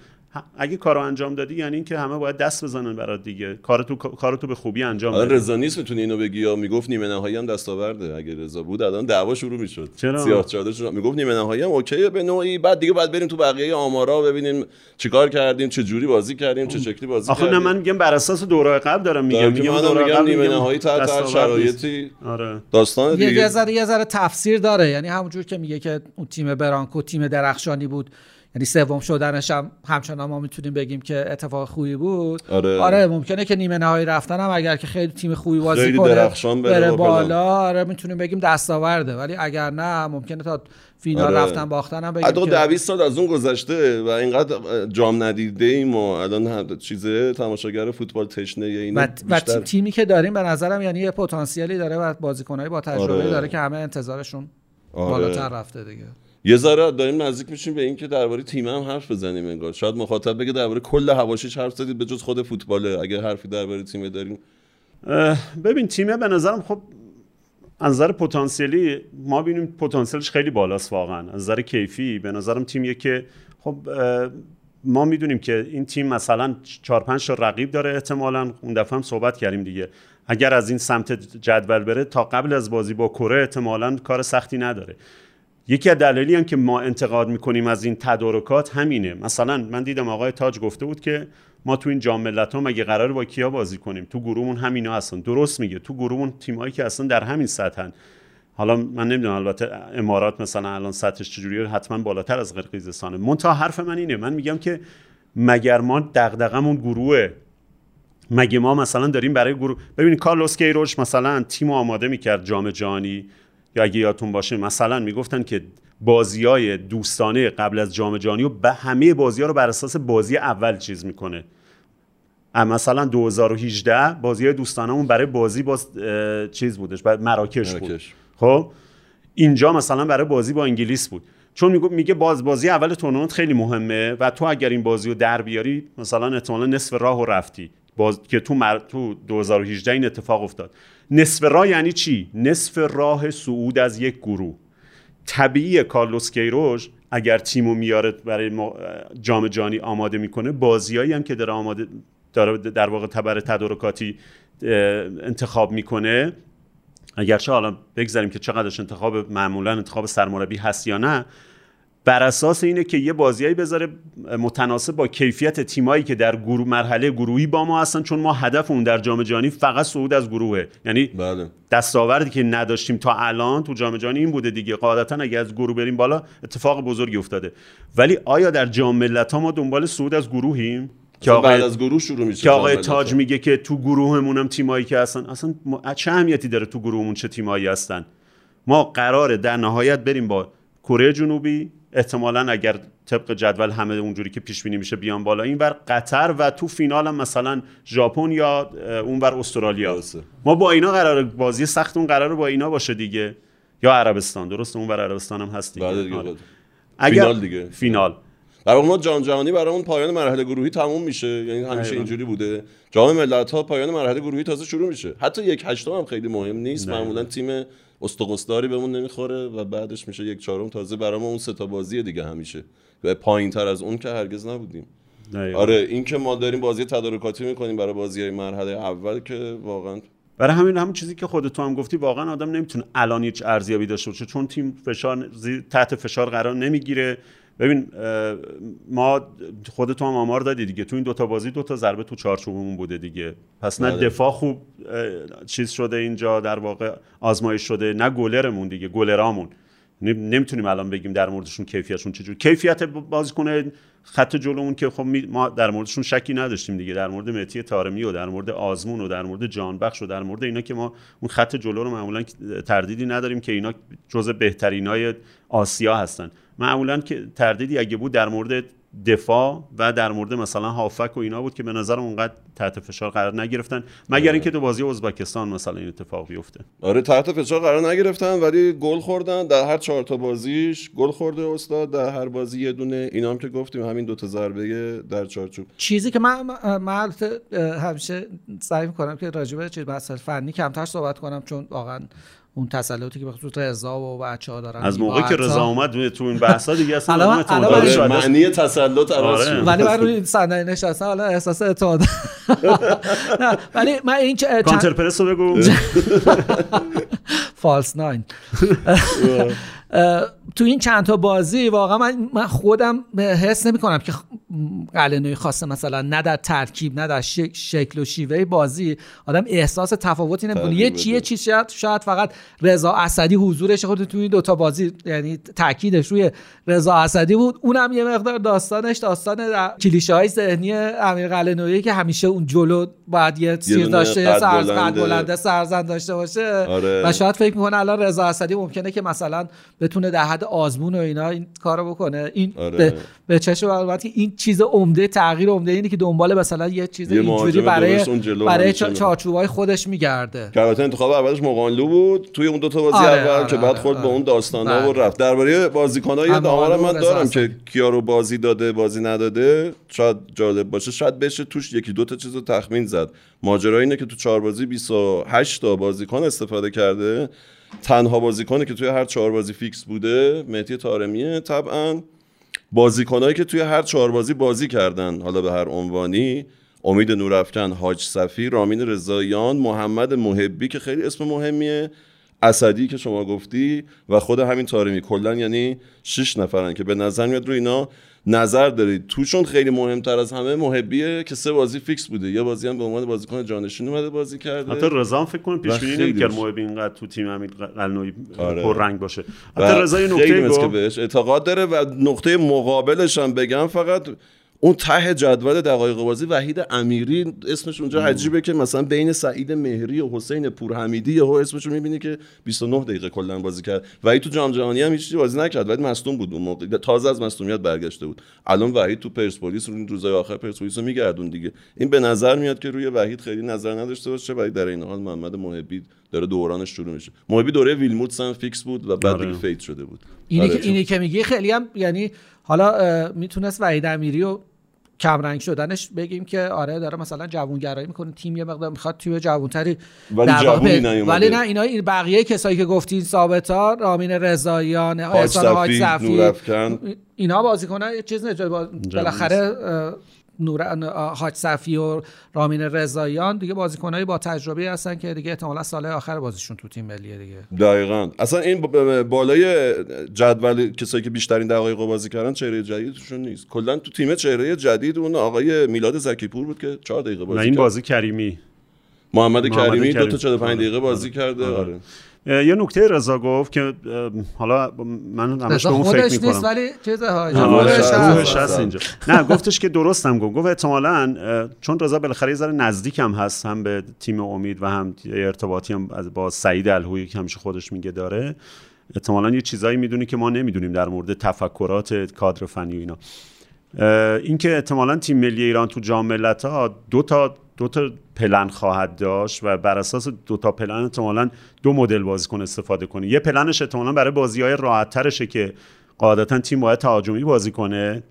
اگه کارو انجام دادی یعنی اینکه همه باید دست بزنن برات دیگه. کار تو کار تو به خوبی انجام بده رضا نیست می‌تونی اینو بگی یا می‌گفت نیمه نهایی هم دستاورده. اگه رضا بود الان دعوا شروع می‌شد. سیاه چاده شد می‌گفت نیمه نهایی هم اوکیه به نوعی. بعد دیگه بعد بریم تو بقیه آمارا ببینیم چیکار کردیم چه جوری بازی کردیم چه شکلی بازی آخه کردیم. آخه من میگم بر اساس دوره قبل دارم میگم. میگم من میگم نیمه نهایی تحت شرایطی آره. داستان دیگه یه ذره یه ذره تفسیر داره. یعنی همونجور که میگه که اون تیم برانکو تیم درخشانی بود. یعنی سوم شدنش هم همچنان ما می‌تونیم بگیم که اتفاق خوبی بود آره, آره ممکنه که نیمه نهایی رفتن هم اگر که خیلی تیم خوبی بازی کنه درخشان بره بالا آره می‌تونیم بگیم دستاورده ولی اگر نه ممکنه تا فینال آره. رفتن باختن هم بگیم که 20 سال از اون گذشته و اینقدر جام ندیده ایم و الان چیزه تماشاگر فوتبال تشنه اینه و, و تیمی که داریم به نظرم یعنی یه پتانسیلی داره و بازیکنایی با تجربه آره. داره که همه انتظارشون آره. بالاتر رفته دیگه یه ذره داریم نزدیک میشیم به اینکه درباره تیم هم حرف بزنیم انگار. شاید مخاطب بگه درباره کل حواشیش حرف زدید به جز خود فوتباله. اگه حرفی درباره تیم داریم. ببین تیمه به نظرم خب از نظر پتانسیلی ما ببینیم پتانسیلش خیلی بالاست واقعا. از نظر کیفی به نظرم تیمیه که خب ما می‌دونیم که این تیم مثلا 4 5 تا رقیب داره احتمالا. اون دفعه هم صحبت کردیم دیگه. اگر از این سمت جدول بره تا قبل از بازی با کره احتمالا کار سختی نداره. یکی از دلایلی هم که ما انتقاد می‌کنیم از این تدارکات همینه. مثلا من دیدم آقای تاج گفته بود که ما تو این جام ملت ها مگه قرار با کیا بازی کنیم؟ تو گروهمون همینا هستن. درست میگه. تو گروهمون تیمایی که اصلا در همین سطحن. حالا من نمی‌دونم البته امارات مثلا الان سطحش چجوریه حتما بالاتر از قرقیزستانه. منتها حرف من اینه. من میگم که مگر ما دغدغمون گروهه مگه ما مثلا داریم برای گروه ببینید کارلوس کیروش مثلا تیم آماده می‌کرد جام جهانی. یا اگه یادتون باشه مثلا می‌گفتن که بازی های دوستانه قبل از جام جهانی و به همه بازی ها رو بر اساس بازی اول چیز می‌کنه. مثلا 2018 بازی های دوستانه برای بازی باز چیز بودش بعد مراکش, بود. خب؟ اینجا مثلا برای بازی با انگلیس بود. چون میگه میگه باز بازی اول تورنمنت خیلی مهمه و تو اگر این بازی رو در بیاری مثلا احتمالا نصف راه و رفتی. باز که تو مر... تو 2018 این اتفاق افتاد. نصف راه یعنی چی؟ نصف راه صعود از یک گروه. طبیعی کارلوس کیروش اگر تیمو میاره برای جام جهانی آماده می‌کنه بازیایی هم که داره آماده داره در واقع تبر تدارکاتی انتخاب می‌کنه اگرچه حالا بگذاریم که چقدرش انتخاب معمولا انتخاب سرمربی هست یا نه بر اساس اینه که یه بازیایی بذاره متناسب با کیفیت تیمایی که در گروه مرحله گروهی با ما هستن چون ما هدف اون در جام جهانی فقط صعود از گروهه. یعنی بله. دستاوردی که نداشتیم تا الان تو جام جهانی این بوده دیگه. قاعدتا اگه از گروه بریم بالا اتفاق بزرگی افتاده. ولی آیا در جام ملت‌ها ما دنبال صعود از گروهیم؟ که آقای بعد از گروه شروع میشه که آقای تاج میگه که تو گروهمون هم تیمایی که هستن. اصلا چه اهمیتی داره تو گروهمون چه تیمایی هستن؟ ما قراره در نهایت بریم با کره جنوبی احتمالا اگر طبق جدول همه اونجوری که پیش بینی میشه بیان بالا این بر قطر و تو فینال هم مثلا ژاپن یا اون بر استرالیا. ما با اینا قرار بازی سختمون قرار با اینا باشه دیگه. یا عربستان. درست اون بر عربستان هم هست دیگه, دیگه. آره. اگر فینال دیگه. فینال. در ما جام جهانی برامون پایان مرحله گروهی تموم میشه. یعنی همیشه اینجوری بوده. جام ملت ها پایان مرحله گروهی تازه شروع میشه. حتی یک هشتم هم خیلی مهم نیست. معمولا تیم استقصداری بهمون نمی‌خوره و بعدش میشه یک چهارم. تازه برای ما اون سه تا بازی دیگه همیشه. و پایین تر از اون که هرگز نبودیم. آره این که ما داریم بازی تدارکاتی می‌کنیم برای بازی های مرحله اول که واقعا برای همین همون چیزی که خودت هم گفتی واقعا آدم نمی‌تونه الان هیچ ارزیابی داشته باشه چون تیم فشار تحت فشار قرار نمی‌گیره. ببین ما خودت هم آمار دادی دیگه. تو این دوتا بازی دوتا ضربه تو چارچوبمون بوده دیگه. پس نه بله. دفاع خوب چیز شده اینجا در واقع آزمایش شده نه گلرمون دیگه گلرامون. نمی‌تونیم الان بگیم در موردشون کیفیتشون چجوری. کیفیت بازیکن خط جلومون که خب ما در موردشون شکی نداشتیم دیگه. در مورد مهدی تارمی و در مورد آزمون و در مورد جانبخش و در مورد اینا که ما اون خط جلو رو معمولا تردیدی نداریم که اینا جزء بهترینای آسیا هستن. معمولا که تردیدی اگه بود در مورد دفاع و در مورد مثلا هافک و اینا بود که به نظر اونقدر تحت فشار قرار نگرفتن مگر. اینکه تو بازی ازبکستان مثلا این اتفاق بیفته آره تحت فشار قرار نگرفتن ولی گل خوردن در هر چهار تا بازیش گل خورده استاد در هر بازی یه دونه اینا هم که گفتیم همین دو تا ضربه در چارچوب چیزی که من من همیشه سعی می‌کنم که راجبه چیز بحث فنی کمتر صحبت کنم چون واقعا اون تسلطی که بخصوص رضا و بچه ها دارن از موقعی که رضا اومد تو این بحثا دیگه اصلا آره معنی تسلط عوض شد. ولی من روی صندلی نشستم حالا احساس اعتماد [laughs] ولی من این کانتر پرس رو بگو. [laughs] فالس ناین. [laughs] تو این چند تا بازی واقعا من, من خودم حس نمی کنم که قلنوی خواسته مثلا نه در ترکیب نه در شکل و شیوه بازی. آدم احساس تفاوتی نمی‌کنه. یه چیه چی شاید, شاید فقط رضا اسدی حضورش خود تو این دوتا بازی یعنی تاکیدش روی رضا اسدی بود. اونم یه مقدار داستانش داستان کلیشه های ذهنی امیر قلنویی که همیشه اون جلو باید یه سیر داشته یه سرز بلنده سرزن داشته باشه. آره. و شاید فکر می‌کنه الان رضا اسدی ممکنه که مثلا بتونه در حد آزمون و اینا این کارو بکنه. این آره. به, به چشم این چیز عمده تغییر عمده اینه که دنبال مثلا یه چیز اینجوری برای برای چارچوبای خودش میگرده. که البته انتخاب اولش مقانلو بود توی اون دو تا بازی آره، اول آره، که بعد آره، خورد به اون داستانا و بله. رفت. درباره بازیکن‌ها یه من دارم که کیارو بازی داده بازی نداده شاید جالب باشه. شاید بشه توش یکی دو تا چیزو تخمین زد. ماجرا اینه که تو چهار بازی 28 تا بازیکن استفاده کرده. تنها بازیکنی که توی هر چهار بازی فیکس بوده مهدی تارمیه طبعا. بازیکنایی که توی هر چهار بازی بازی کردن حالا به هر عنوانی امید نورافکن حاج صفی رامین رضاییان محمد محبی که خیلی اسم مهمیه اسدی که شما گفتی و خود همین تارمی کلا یعنی 6 نفرن که به نظر میاد رو اینا نظر دارید. توشون خیلی مهمتر از همه محبیه که سه بازی فیکس بوده. یه بازی هم به عنوان بازیکن جانشین اومده بازی کرده. حتی رضا فکر کنم پیش بینی نمی‌کرد محبی اینقدر تو تیم امید قلنوی آره. پر رنگ باشه. حتی رضا یه نکته که بهش اعتقاد داره و نقطه مقابلش هم بگم فقط اون ته جدول دقایق بازی وحید امیری اسمش اونجا عجیبه که مثلا بین سعید مهری و حسین پورحمیدی ها اسمش رو می‌بینی که 29 دقیقه کلا بازی کرد. وحید تو جام جهانی هم هیچ بازی نکرد ولی مصدوم بود اون موقع. تازه از مصدومیت برگشته بود. الان وحید تو پرسپولیس رو این روزای آخر پرسپولیس رو میگردون دیگه. این به نظر میاد که روی وحید خیلی نظر نداشته باشه ولی در این حال محمد محبی داره دورانش شروع میشه. محبی دوره ویلموتس هم فیکس بود و بعد آره. دیگه fade شده بود. اینی که اینی که میگی خیلی هم یعنی حالا می‌تونست وحید امیری و کمرنگ شدنش بگیم که آره داره مثلا جوونگرایی می‌کنه تیم یه مقدار می‌خواد تیم جوونتری ولی جوونی. ولی نه اینا این بقیه کسایی که گفتین ثابتا رامین رضاییان احسان حاج صفی،. اینا بازیکنان یه چیز بالاخره نور حاج صفی و رامین رضاییان دیگه بازیکنایی با تجربه هستن که دیگه احتمالاً سال آخر بازیشون تو تیم ملیه دیگه دقیقا اصلا این بالای جدول کسایی که بیشترین دقایق رو بازی کردن چهره جدیدشون نیست کلا تو تیم چهره جدید اون آقای میلاد زکیپور بود که چهار دقیقه و بازی این کرد بازی کریمی محمد, محمد کریمی دو تا کریمی. 45 آره. دقیقه بازی آره. کرده آره. آره یه نکته رضا گفت که حالا من همش به اون فکر خودش نیست می‌کنم ولی چیز ها روحش روحش هست. اینجا. نه گفتش که درستم گفت. گفت احتمالاً چون رضا بالاخره یه ذره نزدیک هم هست هم به تیم امید و هم ارتباطی هم از- با سعید الهویی که همیشه خودش میگه داره. احتمالاً یه چیزایی می‌دونی که ما نمی‌دونیم در مورد تفکرات کادر فنی و اینا. اینکه احتمالاً تیم ملی ایران تو جام ملت‌ها دو تا دو تا پلن خواهد داشت و بر اساس دو تا پلن احتمالاً دو مدل بازیکن استفاده کنه. یه پلنش احتمالاً برای بازی‌های راحت‌ترشه که قاعدتا تیم باید تهاجمی بازی کنه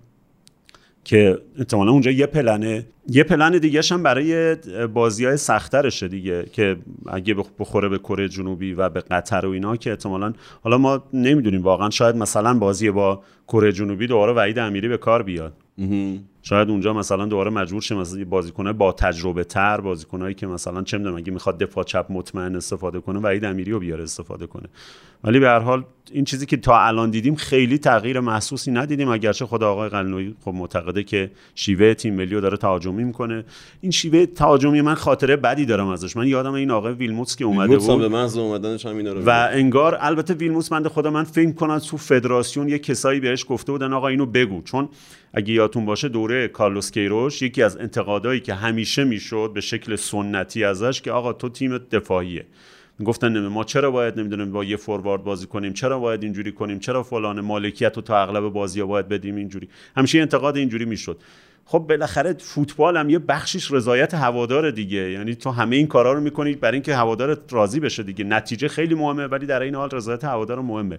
که احتمالا اونجا یه پلنه. یه پلن دیگه هم برای بازی های سخترشه دیگه که اگه بخ- بخوره به کره جنوبی و به قطر و اینا که احتمالا حالا ما نمی‌دونیم واقعا شاید مثلا بازی با کره جنوبی دوباره وحید امیری به کار بیاد. شاید اونجا مثلا دوباره مجبور شه مثلا بازیکنای با تجربه تر بازیکنایی که مثلا چه می‌دونم اگه می‌خواد دفاع چپ مطمئن استفاده کنه وحید امیری رو بیاره استفاده کنه. ولی به هر حال این چیزی که تا الان دیدیم خیلی تغییر محسوسی ندیدیم. اگرچه خود آقای قلنویی خب معتقده که شیوه تیم ملی رو داره تهاجمی می‌کنه. این شیوه تهاجمی من خاطره بدی دارم ازش. من یادم این آقای ویلموتس که اومده ویلموتس بود به محض اومدنش هم اینا رو و. انگار البته ویلموس بنده خدا من فکر کنم تو فدراسیون یه کسایی بهش گفته بودن آقا اینو بگو. چون اگه یادتون باشه دوره کارلوس کیروش یکی از انتقادایی که همیشه می‌شد به شکل سنتی ازش که آقا تو تیم دفاعیه. گفتن ما چرا باید نمی‌دونم با یه فوروارد بازی کنیم؟ چرا باید اینجوری کنیم؟ چرا فلان مالکیت رو تا اغلب بازی باید بدیم اینجوری؟ همیشه انتقاد اینجوری می‌شد. خب بالاخره فوتبال هم یه بخشیش رضایت هوادار دیگه. یعنی تو همه این کارا رو می‌کنی برای اینکه هوادارت راضی بشه دیگه. نتیجه خیلی مهمه ولی در این حال رضایت هوادار مهمه.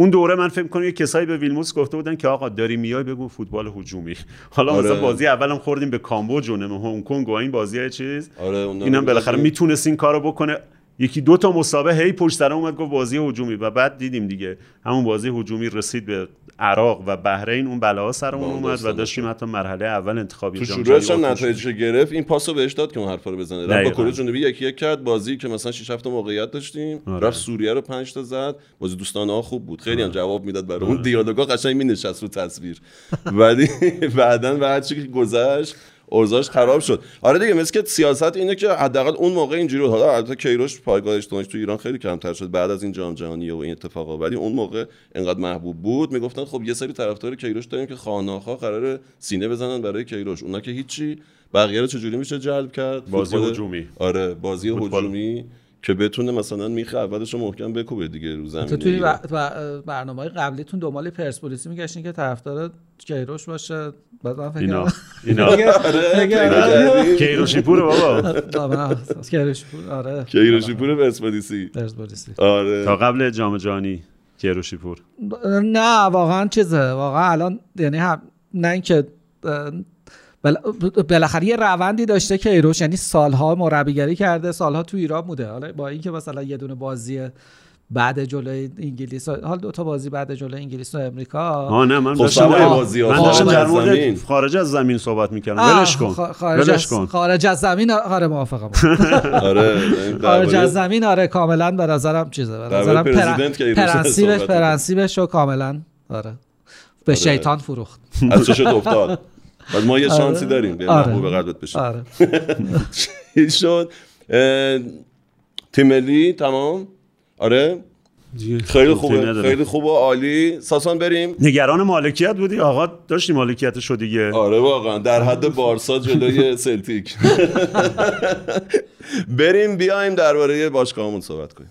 اون دوره من فکر کنم یه کسایی به ویلموس گفته بودن که آقا داری میای بگو فوتبال هجومی [laughs] حالا آره. مثلا بازی اولم خوردیم به کامبوج و نمی‌دونم هنگ کنگ و این بازی های چیز آره اینم بالاخره. می‌تونست این کارو بکنه یکی دو تا مسابقه هی پشت سر اومد گفت بازی هجومی. و بعد دیدیم دیگه همون بازی هجومی رسید به عراق و بحرین اون بلا سرمون اومد و داشتیم حتی مرحله اول انتخابی تو جام شروعش هم جهانی بود. نتایج گرفت. این پاسو بهش داد که اون حرفا رو بزنه. رفت با. کره جنوبی یکی یک کرد. بازی که مثلا 6 7 موقعیت داشتیم. آره. رفت سوریه رو 5 تا زد. بازی دوستانه ها خوب بود. خیلی هم جواب می‌داد برای اون دیالوگا. قشنگ مینشست رو تصویر. [laughs] ولی بعدا بعد چی که گذشت اوضاعش خراب شد. آره دیگه مثل که سیاست اینه که حداقل اون موقع اینجوری بود. حالا البته کیروش پایگاه اجتماعیش تو ایران خیلی کمتر شد بعد از این جام جهانی و این اتفاقا ولی اون موقع انقدر محبوب بود. می‌گفتن خب یه سری طرفدار کیروش داریم که خاناخا قرار سینه بزنن برای کیروش. اونا که هیچی. بقیه رو چجوری میشه جلب کرد؟ بازی هجومی. آره بازی. هجومی. که بتونه مثلا میخ اولش رو محکم بکوبه دیگه رو زمین تو توی. برنامه های قبلیتون دنبال پرسپولیسی میگشتین که طرفدار کیروش باشه. بعد من فکر اینا. اینا. [laughs] آره،؟ کیروشی پور بابا. آره، کیروش بود، آره. کیروشی پور پرسپولیسی. پرسپولیسی. آره. تا قبل جام جهانی کیروشی پور نه واقعا چیزه. واقعا الان یعنی نه اینکه بالاخره یه روندی داشته که ایروش یعنی سالها مربیگری کرده سالها تو ایران بوده. حالا با اینکه مثلا یه دونه بازی بعد جلوی انگلیس حالا دو تا بازی بعد جلوی انگلیس و امریکا. آه نه من خب داشتم بازی ها، من داشتم خارج در از مورد زمین. خارج از زمین صحبت می‌کردم. ولش کن. خارج کن. خارج از زمین آره موافقم. [laughs] آره خارج از زمین آره کاملا به نظرم چیزه به نظرم پرزیدنت که ایروش پرنسیبش پرنسیبش رو کاملا آره به شیطان فروخت. از چشت افتاد. [laughs] بعد ما یه شانسی داریم. به آره. محبوب قلبت بشیم آره. چی شد [laughs] تیم ملی تمام؟ آره. خیلی خوبه. خیلی خوبه عالی. ساسان بریم. نگران مالکیت بودی؟ آقا داشتی مالکیتشو دیگه. آره واقعا. در حد بارسا جلوی سلتیک. [laughs] بریم بیایم درباره باشگاهمون صحبت کنیم.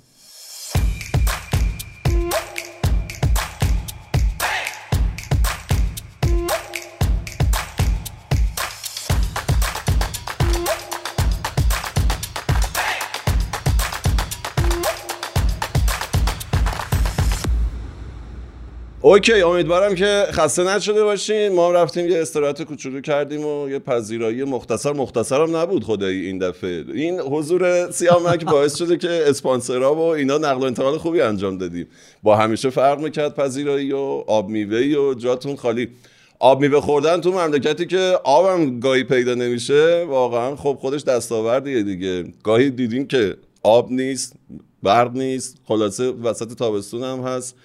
اوکی امیدوارم که خسته نشده باشین. ما رفتیم یه استراحت کوچولو کردیم و یه پذیرایی مختصر. مختصرم نبود خدایی این دفعه. این حضور سیامک باعث شده که اسپانسرها و اینا نقل و انتقال خوبی انجام دادیم. با همیشه فرق می‌کرد پذیرایی و آب میوه و جاتون خالی. آب میوه خوردن تو مملکتی که آبم گاهی پیدا نمیشه واقعا خب خودش دستاوردیه دیگه. گاهی دیدیم که آب نیست برق نیست. خلاصه وسط تابستون هم هست.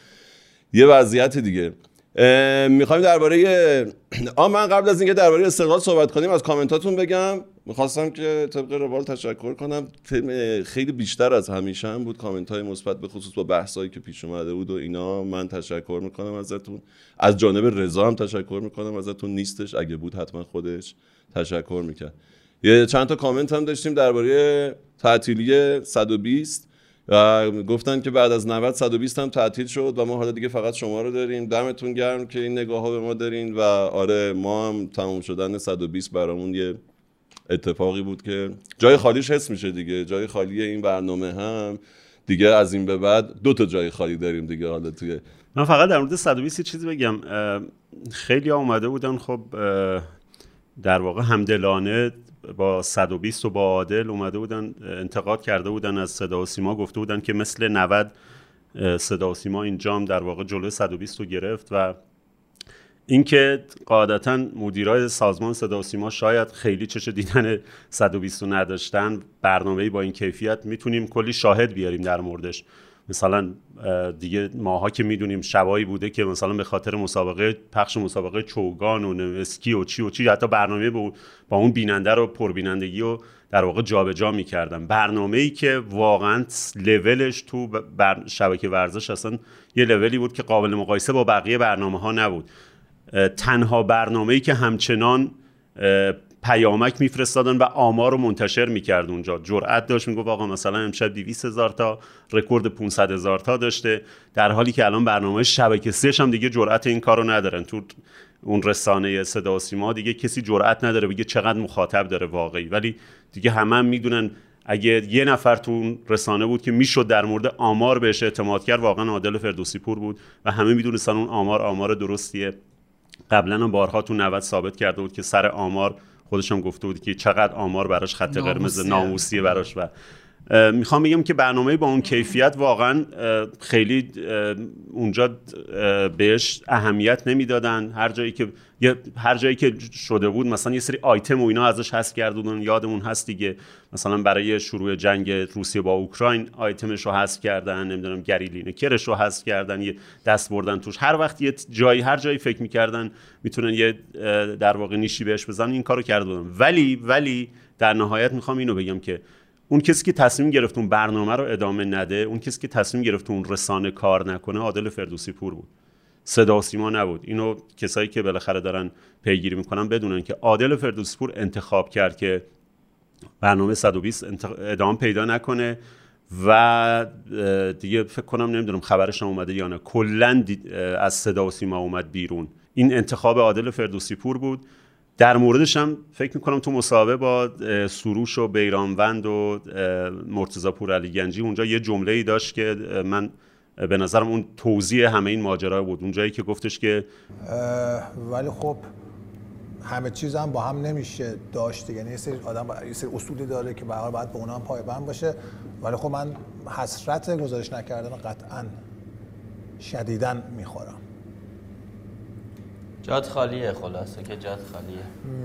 یه وضعیت دیگه. می‌خوایم درباره [clears throat] آ من قبل از اینکه درباره استقلال صحبت کنیم از کامنتاتون بگم. می‌خواستم که طبق روال تشکر کنم. خیلی بیشتر از همیشه هم بود. کامنت های مثبت به خصوص با بحثایی که پیش اومده بود و اینا. من تشکر می‌کنم ازتون. از جانب رضا هم تشکر می‌کنم ازتون. نیستش. اگه بود حتما خودش تشکر می‌کرد. یه چند تا کامنت هم داشتیم درباره تعطیلی 120 و گفتن که بعد از 90 120 هم تعطیل شد و ما حالا دیگه فقط شما رو داریم. دمتون گرم که این نگاه ها به ما دارین و آره ما هم تموم شدن 120 برامون یه اتفاقی بود که جای خالیش حس میشه دیگه. جای خالی این برنامه هم. دیگه از این به بعد دو تا جای خالی داریم دیگه حالا توی من فقط در مورد 120 چیزی بگم. خیلی اومده بودن خب در واقع همدلانه با 120 و با عادل اومده بودن انتقاد کرده بودن از صدا و سیما. گفته بودن که مثل 90 صدا و سیما این جام در واقع جلوی 120 رو گرفت و اینکه قاعدتا مدیرای سازمان صدا و سیما شاید خیلی چش دیدن 120 رو نداشتن برنامه‌ای با این کیفیت می‌تونیم کلی شاهد بیاریم در موردش. مثلا دیگه ماها که می‌دونیم شبایی بوده که مثلا به خاطر مسابقه پخش مسابقه چوگان و اسکی و چی و چی حتی برنامه با, اون بیننده رو پربینندگی و در واقع جابجا می‌کردن. برنامه ای که واقعا لولش تو بر شبکه ورزش اصلا یه لولی بود که قابل مقایسه با بقیه برنامه ها نبود تنها برنامه ای که همچنان پیامک میفرستادن و آمار رو منتشر می‌کرد اونجا. جرأت داشت می‌گفت آقا مثلا امشب 200 هزار تا رکورد 500 هزار تا داشته. در حالی که الان برنامه شبکه سهش هم دیگه جرأت این کارو ندارن. تو اون رسانه صدا و سیما دیگه کسی جرأت نداره بگه چقدر مخاطب داره واقعی. ولی دیگه همه هم می‌دونن اگه یه نفر تو اون رسانه بود که می‌شد در مورد آمار بهش اعتماد کرد واقعا عادل فردوسی پور بود و همه می‌دونستن اون آمار آمار درستیه. قبلا هم بارها تو 90 ثابت کرده بود که سر آمار خودش هم گفته بود که چقدر آمار براش خط قرمز ناموسیه براش و می‌خوام بگم که برنامه با اون کیفیت واقعا خیلی اونجا بهش اهمیت نمی‌دادن. هر جایی که هر جایی که شده بود مثلا یه سری آیتم و اینا ازش حذف کردن یادمون هست دیگه. مثلا برای شروع جنگ روسیه با اوکراین آیتمش رو حذف کردن نمی‌دونم گریلینه کرش رو حذف کردن یه دست بردن توش. هر وقت یه جایی هر جایی فکر می‌کردن می‌تونن یه در واقع نیشی بهش بزنن این کارو کردن ولی ولی در نهایت می‌خوام اینو بگم که اون کسی که تصمیم گرفت اون برنامه رو ادامه نده اون کسی که تصمیم گرفت اون رسانه کار نکنه عادل فردوسی پور بود. صدا سیما نبود. اینو کسایی که بالاخره دارن پیگیری می‌کنن بدونن که عادل فردوسی پور انتخاب کرد که برنامه 120 ادامه پیدا نکنه و دیگه فکر کنم نمی‌دونم خبرش هم اومده یا نه. کلا از صدا و سیما اومد بیرون. این انتخاب عادل فردوسی پور بود. در موردش هم فکر می‌کنم تو مصاحبه با سروش و بیرانوند و مرتضی پور علی گنجی اونجا یه جمله ای داشت که من به نظرم اون توضیح همه این ماجرا بود. اونجایی که گفتش که ولی خب همه چیز هم با هم نمیشه داشته. یعنی یه سری آدم یه سری اصولی داره که به باید به اونها هم پایبند باشه. ولی خب من حسرت گزارش نکردن قطعا شدیدن می‌خورم. جاد خالیه خلاصه که جاد خالیه.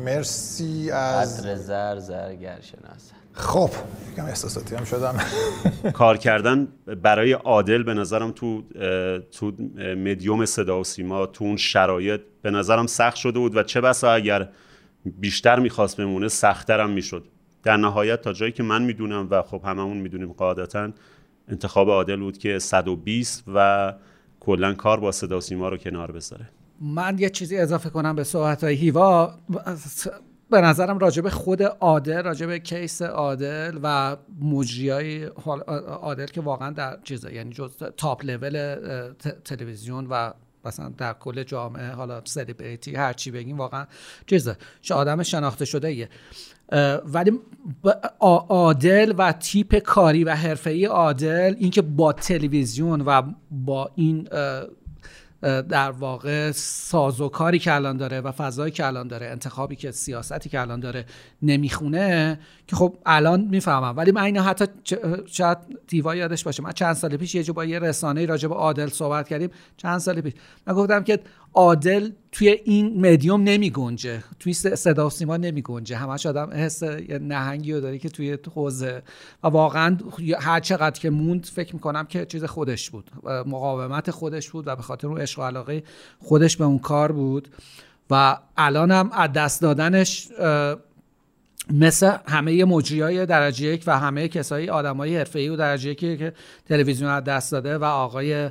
مرسی از قدر زر زرگر شناسه خب یکم احساساتی هم شدم. [laughs] کار کردن برای عادل به نظرم تو تو مدیوم صدا و سیما تو اون شرایط به نظرم سخت شده بود و چه بسا اگر بیشتر می‌خواست بمونه سختتر هم می‌شد. در نهایت تا جایی که من می‌دونم و خب هممون می‌دونیم قاعدتا انتخاب عادل بود که 120 و کلا کار با صدا و سیما رو کنار بذاره. من یه چیزی اضافه کنم به صحبت های هیوا. به نظرم راجب خود عادل راجب case عادل و مجری های عادل که واقعا در چیزه یعنی جز top level تلویزیون و مثلا در کل جامعه حالا سلیبریتی هر چی بگیم واقعا چیزه. چه آدم شناخته شده ایه ولی عادل و تیپ کاری و حرفه‌ای عادل اینکه با تلویزیون و با این در واقع سازوکاری که الان داره و فضایی که الان داره انتخابی که سیاستی که الان داره نمی‌خونه که خب الان می‌فهمم. ولی من اینو حتی شاید دیوا یادش باشه. من چند سال پیش یه جو با یه رسانه راجع به عادل صحبت کردیم. چند سال پیش. من گفتم که عادل توی این مدیوم نمی گنجه. توی صدا و سیما نمی گنجه. همش آدم حس نهنگی رو داره که توی حوزه. و واقعا هر چقدر که موند فکر می‌کنم که چیز خودش بود. مقاومت خودش بود و به خاطر اون عشق و علاقه خودش به اون کار بود. و الان هم از دست دادنش مثل همه مجری های درجه یک و همه کسایی آدم های حرفه و درجه یکی که تلویزیون از دست داده و آقای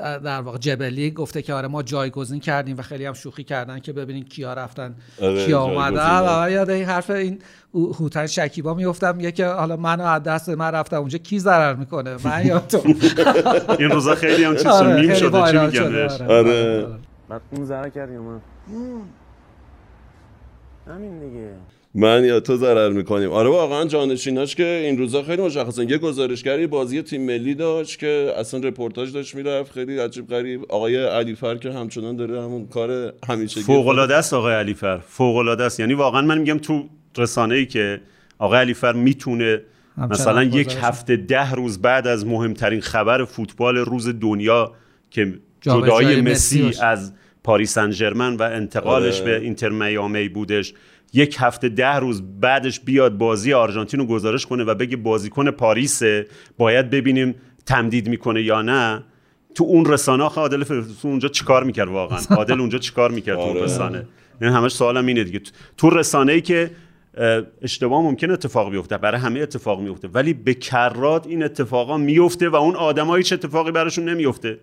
در واقع جبلی گفته که آره ما جایگزین کردیم و خیلی هم شوخی کردن که ببینین کیا رفتن آره، کیا اومدن. و یاد این حرف این هوتن شکیبا میفتم یه که حالا منو از دست من رفتم اونجا کی ضرر می‌کنه؟ من یا تو؟ [laughs] این روزا خیلی هم چیز آره، میم شده چی وایرال میگن شده، بهش؟ آره. آره. بعد اون ضرر کرد یا من همین دیگه. من یا تو ضرر می‌کنیم. آره واقعا جانشیناش که این روزا خیلی مشخصه. یه گزارشگری بازی تیم ملی داشت که اصلا رپورتاج داشت می‌رفت. خیلی عجیب غریب. آقای علیفر که همچنان داره همون کار همیشه فوق العاده است آقای علیفر فوق العاده است. یعنی واقعا من میگم تو رسانه ای که آقای علیفر می‌تونه مثلا یک هفته ده روز بعد از مهمترین خبر فوتبال روز دنیا که جدایی مسی. از پاریس سن ژرمن و انتقالش آره. به اینتر میامی بودش. یک هفته ده روز بعدش بیاد بازی آرژانتین رو گزارش کنه و بگه بازیکن پاریسه باید ببینیم تمدید می‌کنه یا نه. تو اون رسانه آخه عادل فرستون اونجا چیکار می‌کرد واقعا؟ [laughs] عادل اونجا چیکار می‌کرد تو آره. رسانه؟ این همش سوالم اینه دیگه. تو رسانه ای که اه، اشتباه ممکن اتفاق بیفته برای همه اتفاق میفته ولی به کرات این اتفاقا میفته و اون آدمایی هیچ اتفاقی براشون نمیفته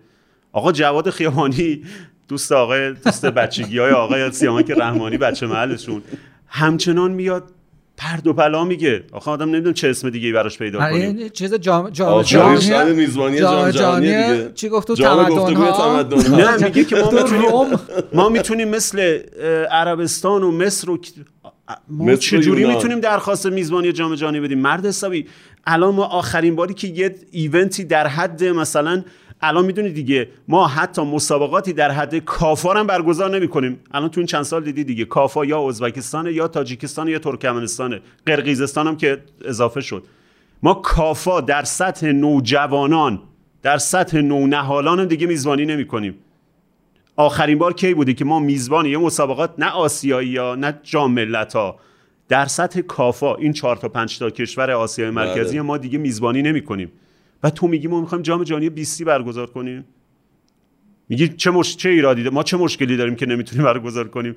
آقا جواد خیابانی دوست آقای دوست بچگی های آقای سیامک رحمانی بچه محلشون. همچنان میاد پرد و پلا میگه. آخه آدم نمی‌دونم چه اسم دیگه ای براش پیدا کنیم این چیز جام جام شب میزبانی جام جهانی چی گفت؟ تو جام تمدن ها. نه میگه که ما تو می‌تونیم ما می‌تونیم مثل عربستان و مصر و ما چجوری. می‌تونیم درخواست میزبانی جام جهانی بدیم؟ مرد حسابی الان ما آخرین باری که یه ایونتی در حد مثلا الان می‌دونی دیگه ما حتی مسابقاتی در حد کافا هم برگزار نمی‌کنیم. الان تو این چند سال دیدی دیگه کافا یا ازبکستان یا تاجیکستان یا ترکمنستان قرقیزستان هم که اضافه شد. ما کافا در سطح نوجوانان در سطح نونهالان هم دیگه میزبانی نمی کنیم آخرین بار کی بوده که ما میزبان یه مسابقات نه آسیایی یا نه جام ها در سطح کافا این چهار تا پنج تا کشور آسیای مرکزی بله. ما دیگه میزبانی نمی کنیم و تو میگی ما می‌خوایم جام جهانی 20 برگزار کنیم؟ میگی چه مش... چه ایرادی داره؟ ما چه مشکلی داریم که نمی‌تونیم برگزار کنیم؟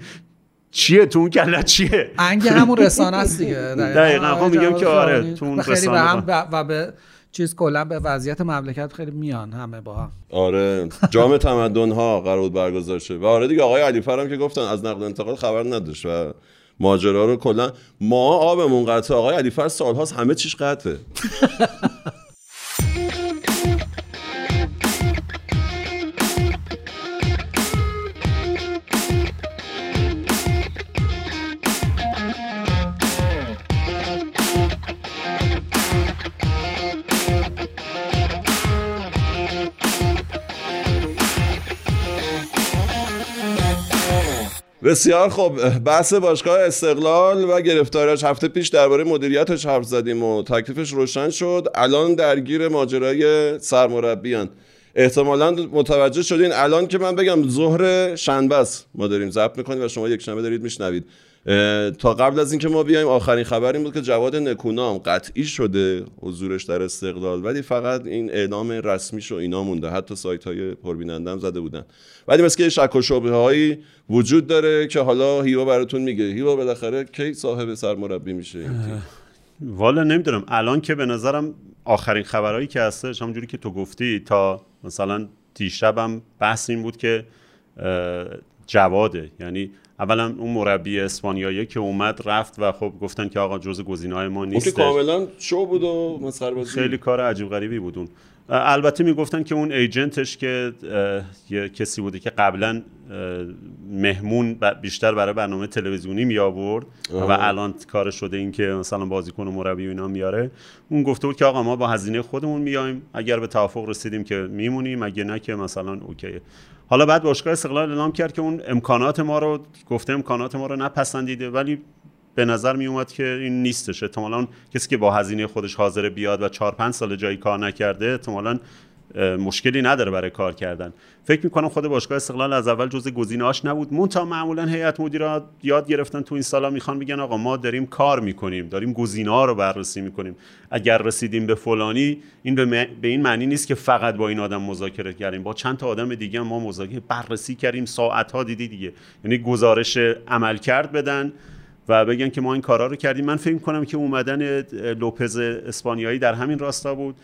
چیه تو اون کله چیه؟ انگ همون رسانه است دیگه. [laughs] دقیقاً. خب میگم که آره، تو اون خیلی به رسانه هم با- و و به چیز کلا به وضعیت مملکت خیلی میان همه با هم. آره. جام تمدن ها قرار بود برگزار شه. و آره دیگه آقای علیفر هم که گفتن از نقل و انتقال خبر نداشت و ماجرا رو کلا ما آبمون قطعه آقای علیفر سالهاست همه چیش قطعه. [laughs] بسیار خوب. بحث باشگاه استقلال و گرفتاریش هفته پیش درباره مدیریتش حرف زدیم و تکلیفش روشن شد. الان درگیر ماجرای سرمربیان. احتمالا متوجه شدین. الان که من بگم ظهر شنبه است. ما داریم ضبط می‌کنیم و شما یک شنبه دارید میشنوید. تا قبل از اینکه ما بیایم آخرین خبر این بود که جواد نکونام قطعی شده حضورش در استقلال. ولی فقط این اعلام رسمیش و اینا مونده. حتی سایت های پربیننده هم زده بودن. ولی مثل که شک و شبهه هایی وجود داره که حالا هیوا براتون میگه. هیوا بالاخره کی صاحب سرمربی میشه؟ والا نمی‌دونم. الان که به نظرم آخرین خبرهایی که هستش همونجوری که تو گفتی تا مثلا دیشبم بحث این بود که جواده. یعنی اولا اون مربی اسپانیایی که اومد رفت و خب گفتن که آقا جز گزینه‌های ما اون که نیست کاملا شو بود و مسخره بازی خیلی کار عجیب غریبی بود اون. البته می‌گفتن که اون ایجنتش که یه کسی بوده که قبلا مهمون بیشتر برای برنامه تلویزیونی می آورد و الان کار شده این که مثلا بازیکن و مربی و اینا میاره. اون گفته بود که آقا ما با هزینه خودمون میایم اگر به توافق رسیدیم که میمونیم اگه نه که مثلا اوکیه حالا بعد باشگاه استقلال اعلام کرد که اون امکانات ما رو گفته امکانات ما رو نپسندیده ولی به نظر می اومد که این نیستش. احتمالا کسی که با هزینه خودش حاضر بیاد و 4 5 سال جایی کار نکرده احتمالا مشکلی نداره برای کار کردن. فکر می‌کنم خود باشگاه استقلال از اول جزء گزینه‌هاش نبود. مونتا معمولا هیئت مدیره یاد گرفتن تو این سالا می‌خوان بگن آقا ما داریم کار می‌کنیم داریم گزینه‌ها رو بررسی می‌کنیم. اگر رسیدیم به فلانی این به, م- به این معنی نیست که فقط با این آدم مذاکره کردیم. با چند تا آدم دیگه ما مذاکره بررسی کردیم ساعت‌ها دیدی دیگه. یعنی گزارش عمل کرد بدن. و بگن که ما این کارا رو کردیم. من فکر کنم که اومدن لوپز اسپانیایی در همین راستا بود.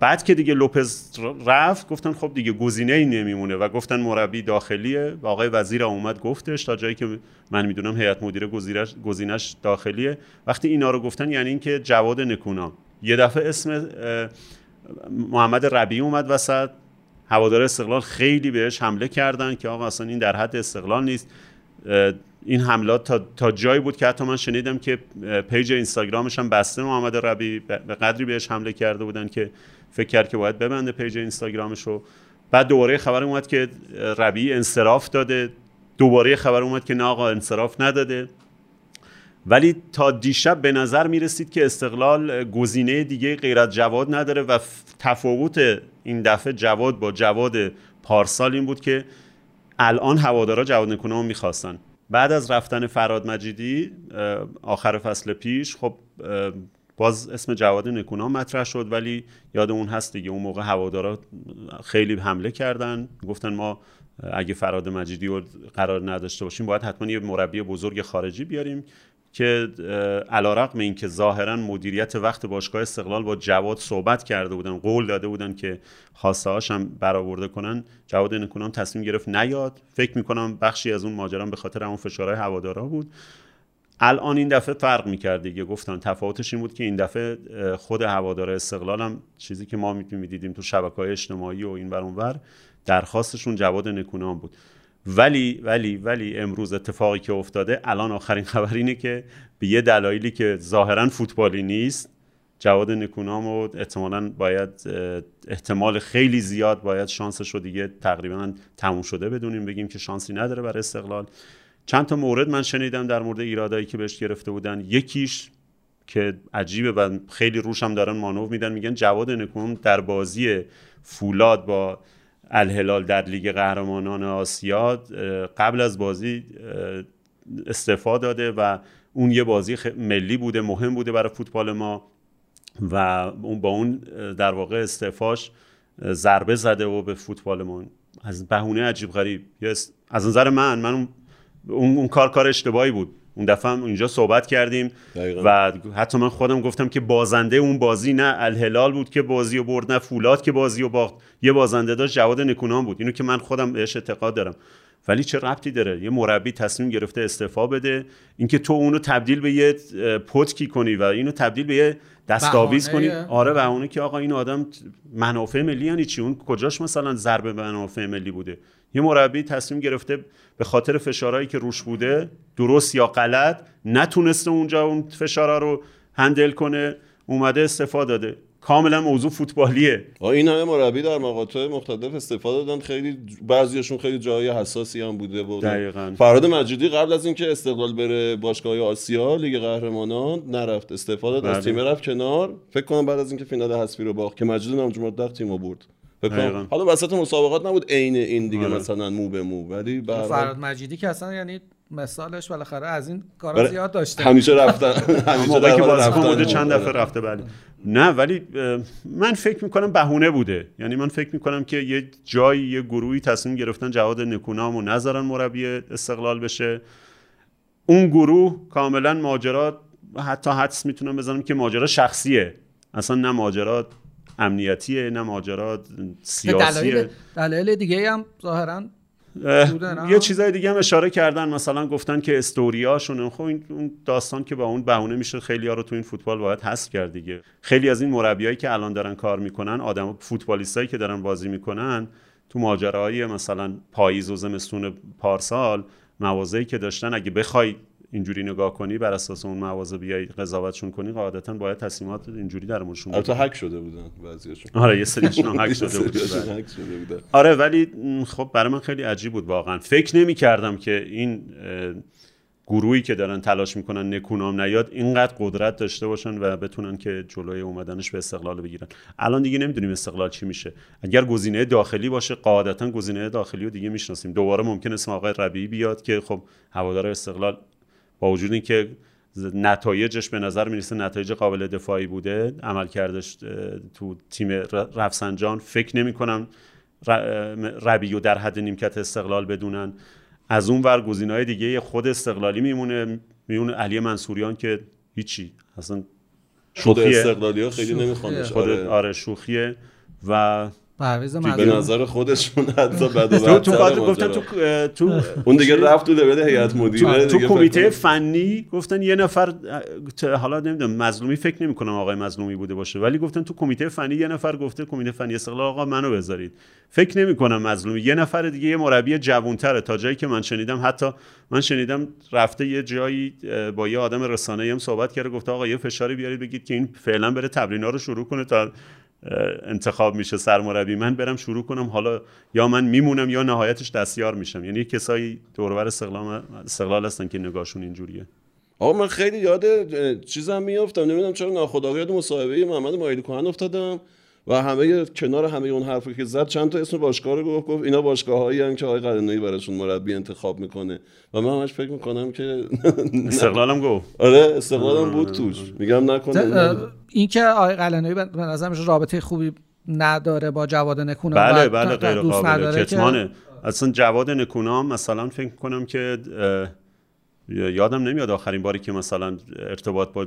بعد که دیگه لوپز رفت گفتن خب دیگه گزینه ای نمیمونه و گفتن مربی داخلیه. و آقای وزیر اومد گفتش تا جایی که من می‌دونم هیئت مدیره گزینش داخلیه. وقتی اینا رو گفتن یعنی اینکه جواد نکونام یه دفعه اسم محمد ربیعی اومد وسط. هوادار استقلال خیلی بهش حمله کردن که آقا اصلا این در حد استقلال نیست. این حملات تا, تا جایی بود که حتی من شنیدم که page اینستاگرامش هم بسته محمد ربی به قدری بهش حمله کرده بودن که فکر کرد که باید ببنده page اینستاگرامش رو. بعد دوباره خبر اومد که ربی انصراف داده. دوباره خبر اومد که نه آقا انصراف نداده. ولی تا دیشب به نظر می رسید که استقلال گزینه دیگه غیر از جواد نداره و تفاوت این دفعه جواد با جواد پارسال این بود که الان هوادارا جواد نکونام می‌خواستن. بعد از رفتن فراد مجیدی آخر فصل پیش خب باز اسم جواد نکونام مطرح شد ولی یاد اون هست دیگه. اون موقع هوادارا خیلی حمله کردن. گفتن ما اگه فراد مجیدی رو قرار نداشته باشیم باید حتما یه مربی بزرگ خارجی بیاریم. که علا رقم این که ظاهرا مدیریت وقت باشگاه استقلال با جواد صحبت کرده بودن قول داده بودن که خواسته هم برآورده کنن جواد نکونام تصمیم گرفت نیاد. فکر می‌کنم بخشی از اون ماجرا به خاطر همون فشارهای هوادارا بود. الان این دفعه فرق می‌کرد دیگه. گفتن تفاوتش این بود که این دفعه خود هوادار استقلال هم چیزی که ما می‌دیدیم تو شبکه های اجتماعی و این ور اونور درخواستشون جواد نکونام بود. ولی ولی ولی امروز اتفاقی که افتاده الان آخرین خبر اینه که به یه دلایلی که ظاهرا فوتبالی نیست جواد نکونام و احتمالا باید احتمال خیلی زیاد باید شانسش رو دیگه تقریبا تموم شده بدونیم بگیم که شانسی نداره برای استقلال. چند تا مورد من شنیدم در مورد ایرادایی که بهش گرفته بودن. یکیش که عجیبه و خیلی روش هم دارن مانور میدن میگن جواد نکونام در بازی فولاد با الهلال در لیگ قهرمانان آسیا قبل از بازی استعفا داده و اون یه بازی ملی بوده مهم بوده برای فوتبال ما و اون با اون در واقع استعفاش ضربه زده و به فوتبال ما. از بهونه عجیب غریب. از نظر من من اون, اون کار کار اشتباهی بود. اون دفعه هم اینجا صحبت کردیم دقیقاً. و حتی من خودم گفتم که بازنده اون بازی نه الهلال بود که بازی و برد نه فولاد که بازی و باخت. یه بازنده داشت جواد نکونام بود. اینو که من خودم بهش اعتقاد دارم. ولی چه ربطی داره؟ یه مربی تصمیم گرفته استعفا بده. اینکه تو اونو تبدیل به یه پتکی کنی و اینو تبدیل به یه دستاویز کنی. آره و اونه که آقا این آدم منافع ملی یعنی چی؟ اون کجاش مثلا ضربه به منافع ملی بوده؟ یه مربی تصمیم گرفته به خاطر فشارهایی که روش بوده درست یا غلط نتونسته اونجا اون فشارها رو هندل کنه اومده استفاده داده. کاملا موضوع فوتبالیه. این همه مربی در مقاطع مختلف استفاده دادن. خیلی بعضیاشون خیلی جای حساسی هم بوده بود دقیقاً. فراد مجیدی قبل از اینکه استقلال بره باشگاه آسیا لیگ قهرمانان نرفت استفاده داد. از بله. تیم رفت کنار. فکر کنم بعد از اینکه فینال حذفی رو باخت که مجیدی نامجو داخت تیمو برد. کنم. حالا وسط مسابقات نبود عین این دیگه آره. مثلا مو به مو ولی حال فراد مجیدی که اصلا یعنی مثالش بالاخره از این کارا زیاد داشته. همیشه رفتن. [laughs] همیشه که بازیکن بوده چند. دفعه رفته بله. نه ولی من فکر می‌کنم بهونه بوده. یعنی من فکر می‌کنم که یه جایی یه گروهی تصمیم گرفتن جواد نکونام و نذارن مربی استقلال بشه. اون گروه کاملا ماجرا حتی حدس می‌تونم بزنم که ماجرا شخصیه. اصلا نه ماجرا امنیتیه نه ماجرا سیاسیه دلایل دیگه هم ظاهرا؟ یه چیزای دیگه هم اشاره کردن. مثلا گفتن که استوریاشون خب این اون داستان که با اون بهونه میشه خیلی ها رو تو این فوتبال باید حذف کرد دیگه. خیلی از این مربیایی که الان دارن کار می‌کنن آدم فوتبالیستایی که دارن بازی می‌کنن تو ماجراهای مثلا پاییز و زمستون پارسال موازهی که داشتن اگه بخوای اینجوری نگاه کنی بر اساس اون مواضع بیای قضاوتشون کنی قاعدتا باید تصمیمات اینجوری در موردشون البته. هک شده بودن بعضیاشون. آره یه سریشون هک [laughs] شده بود بعضیاشون بله. هک شده بودن. آره ولی خب برای من خیلی عجیب بود واقعا. فکر نمی کردم که این گروهی که دارن تلاش می‌کنن نکونام نیاد اینقدر قدرت داشته باشن و بتونن که جلوی اومدنش به استقلال بگیرن. الان دیگه نمی‌دونیم استقلال چی میشه. اگر گزینه داخلی باشه قاعدتا گزینه داخلی رو دیگه می‌شناسیم. دوباره ممکن اسم آقای ربیعی بیاد که خب هوادار استقلال با وجود اینکه نتایجش به نظر می‌رسه نتایج قابل دفاعی بوده عمل کردش تو تیم رفسنجان فکر نمی کنم ربیو در حد نیمکت استقلال بدونن از اون ور گزینه‌های دیگه خود استقلالی میمونه میمونه علی منصوریان که هیچی اصلا خود شوخیه. استقلالی ها خیلی نمیخوانش خود آره. آره شوخیه و پرویز به نظر خودشون حتی [laughs] و تو تو. گفتن تو تو اون دیگه رفت تو لول هیئت مدیره تو کمیته فنی گفتن یه نفر حالا نمی‌دونم مظلومی فکر نمی کنم آقای مظلومی بوده باشه ولی گفتن تو کمیته فنی یه نفر گفته کمیته فنی استقلال آقا منو بذارید. فکر نمی کنم مظلومی. یه نفر دیگه یه مربی جوانتره تا جایی که من شنیدم حتی من شنیدم رفته یه جایی با یه آدم رسانه‌ای هم صحبت کرده گفته آقا یه فشاری بیارید بگید که این فعلا بره تمرینا رو شروع کنه تا انتخاب میشه سرمربی من برم شروع کنم حالا یا من میمونم یا نهایتش دستیار میشم. یعنی کسایی دوربر استقلال استقلال هستن که نگاهشون اینجوریه. آقا من خیلی یاد چیزم میافتم نمی‌دونم چرا ناخودآگاه یاد مصاحبه محمد مایلی کهن افتادم. و همه کنار همه اون حرفی که زد چند تا اسم باشگاه رو گفت گفت اینا باشگاهایی که آقای قرنویی براشون مربی انتخاب می‌کنه. و من همش فکر می‌کنم که [laughs] استقلالم گفت. آره استقلالم بود توش. میگم نکنه ت- اینکه آقای قلنوی به به نظر میشه رابطه خوبی نداره با جواد نکونام بله بله غیر قابل که- اصلا جواد نکونام مثلا فکر کنم که یادم نمیاد آخرین باری که مثلا ارتباط با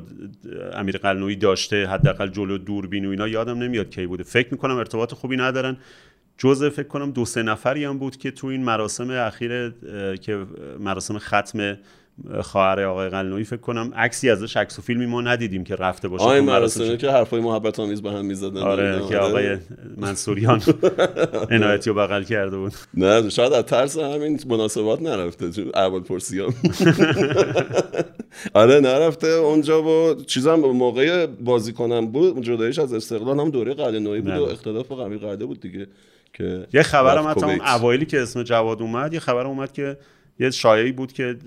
امیر قلنویی داشته حداقل جلو دوربین و اینا یادم نمیاد کی بوده. فکر می‌کنم ارتباط خوبی ندارن. جزء فکر کنم دو سه نفری هم بود که تو این مراسم اخیر که مراسم ختم خواهر آقای قلنویی فکر کنم عکسی ازش عکس و فیلمی ما ندیدیم که رفته باشه آقای تو مراسم مراسمه که حرفای محبت آمیز به هم می‌زدن. آره که آقای منصوریان [laughs] عنایتی رو بغل کرده بود. نه شاید از ترس همین مناسبات نرفته چون اول پرسی هم [laughs] آره نرفته. اونجا و چیزم موقع بازی کنم بود جدایش از استقلال هم دوره قلعه نوعی بود و نه. اختلاف با قمیر قلعه بود دیگه که یه خبرم حتی اون. اوایلی که اسم جواد اومد یه خبر اومد که یه شایعی بود که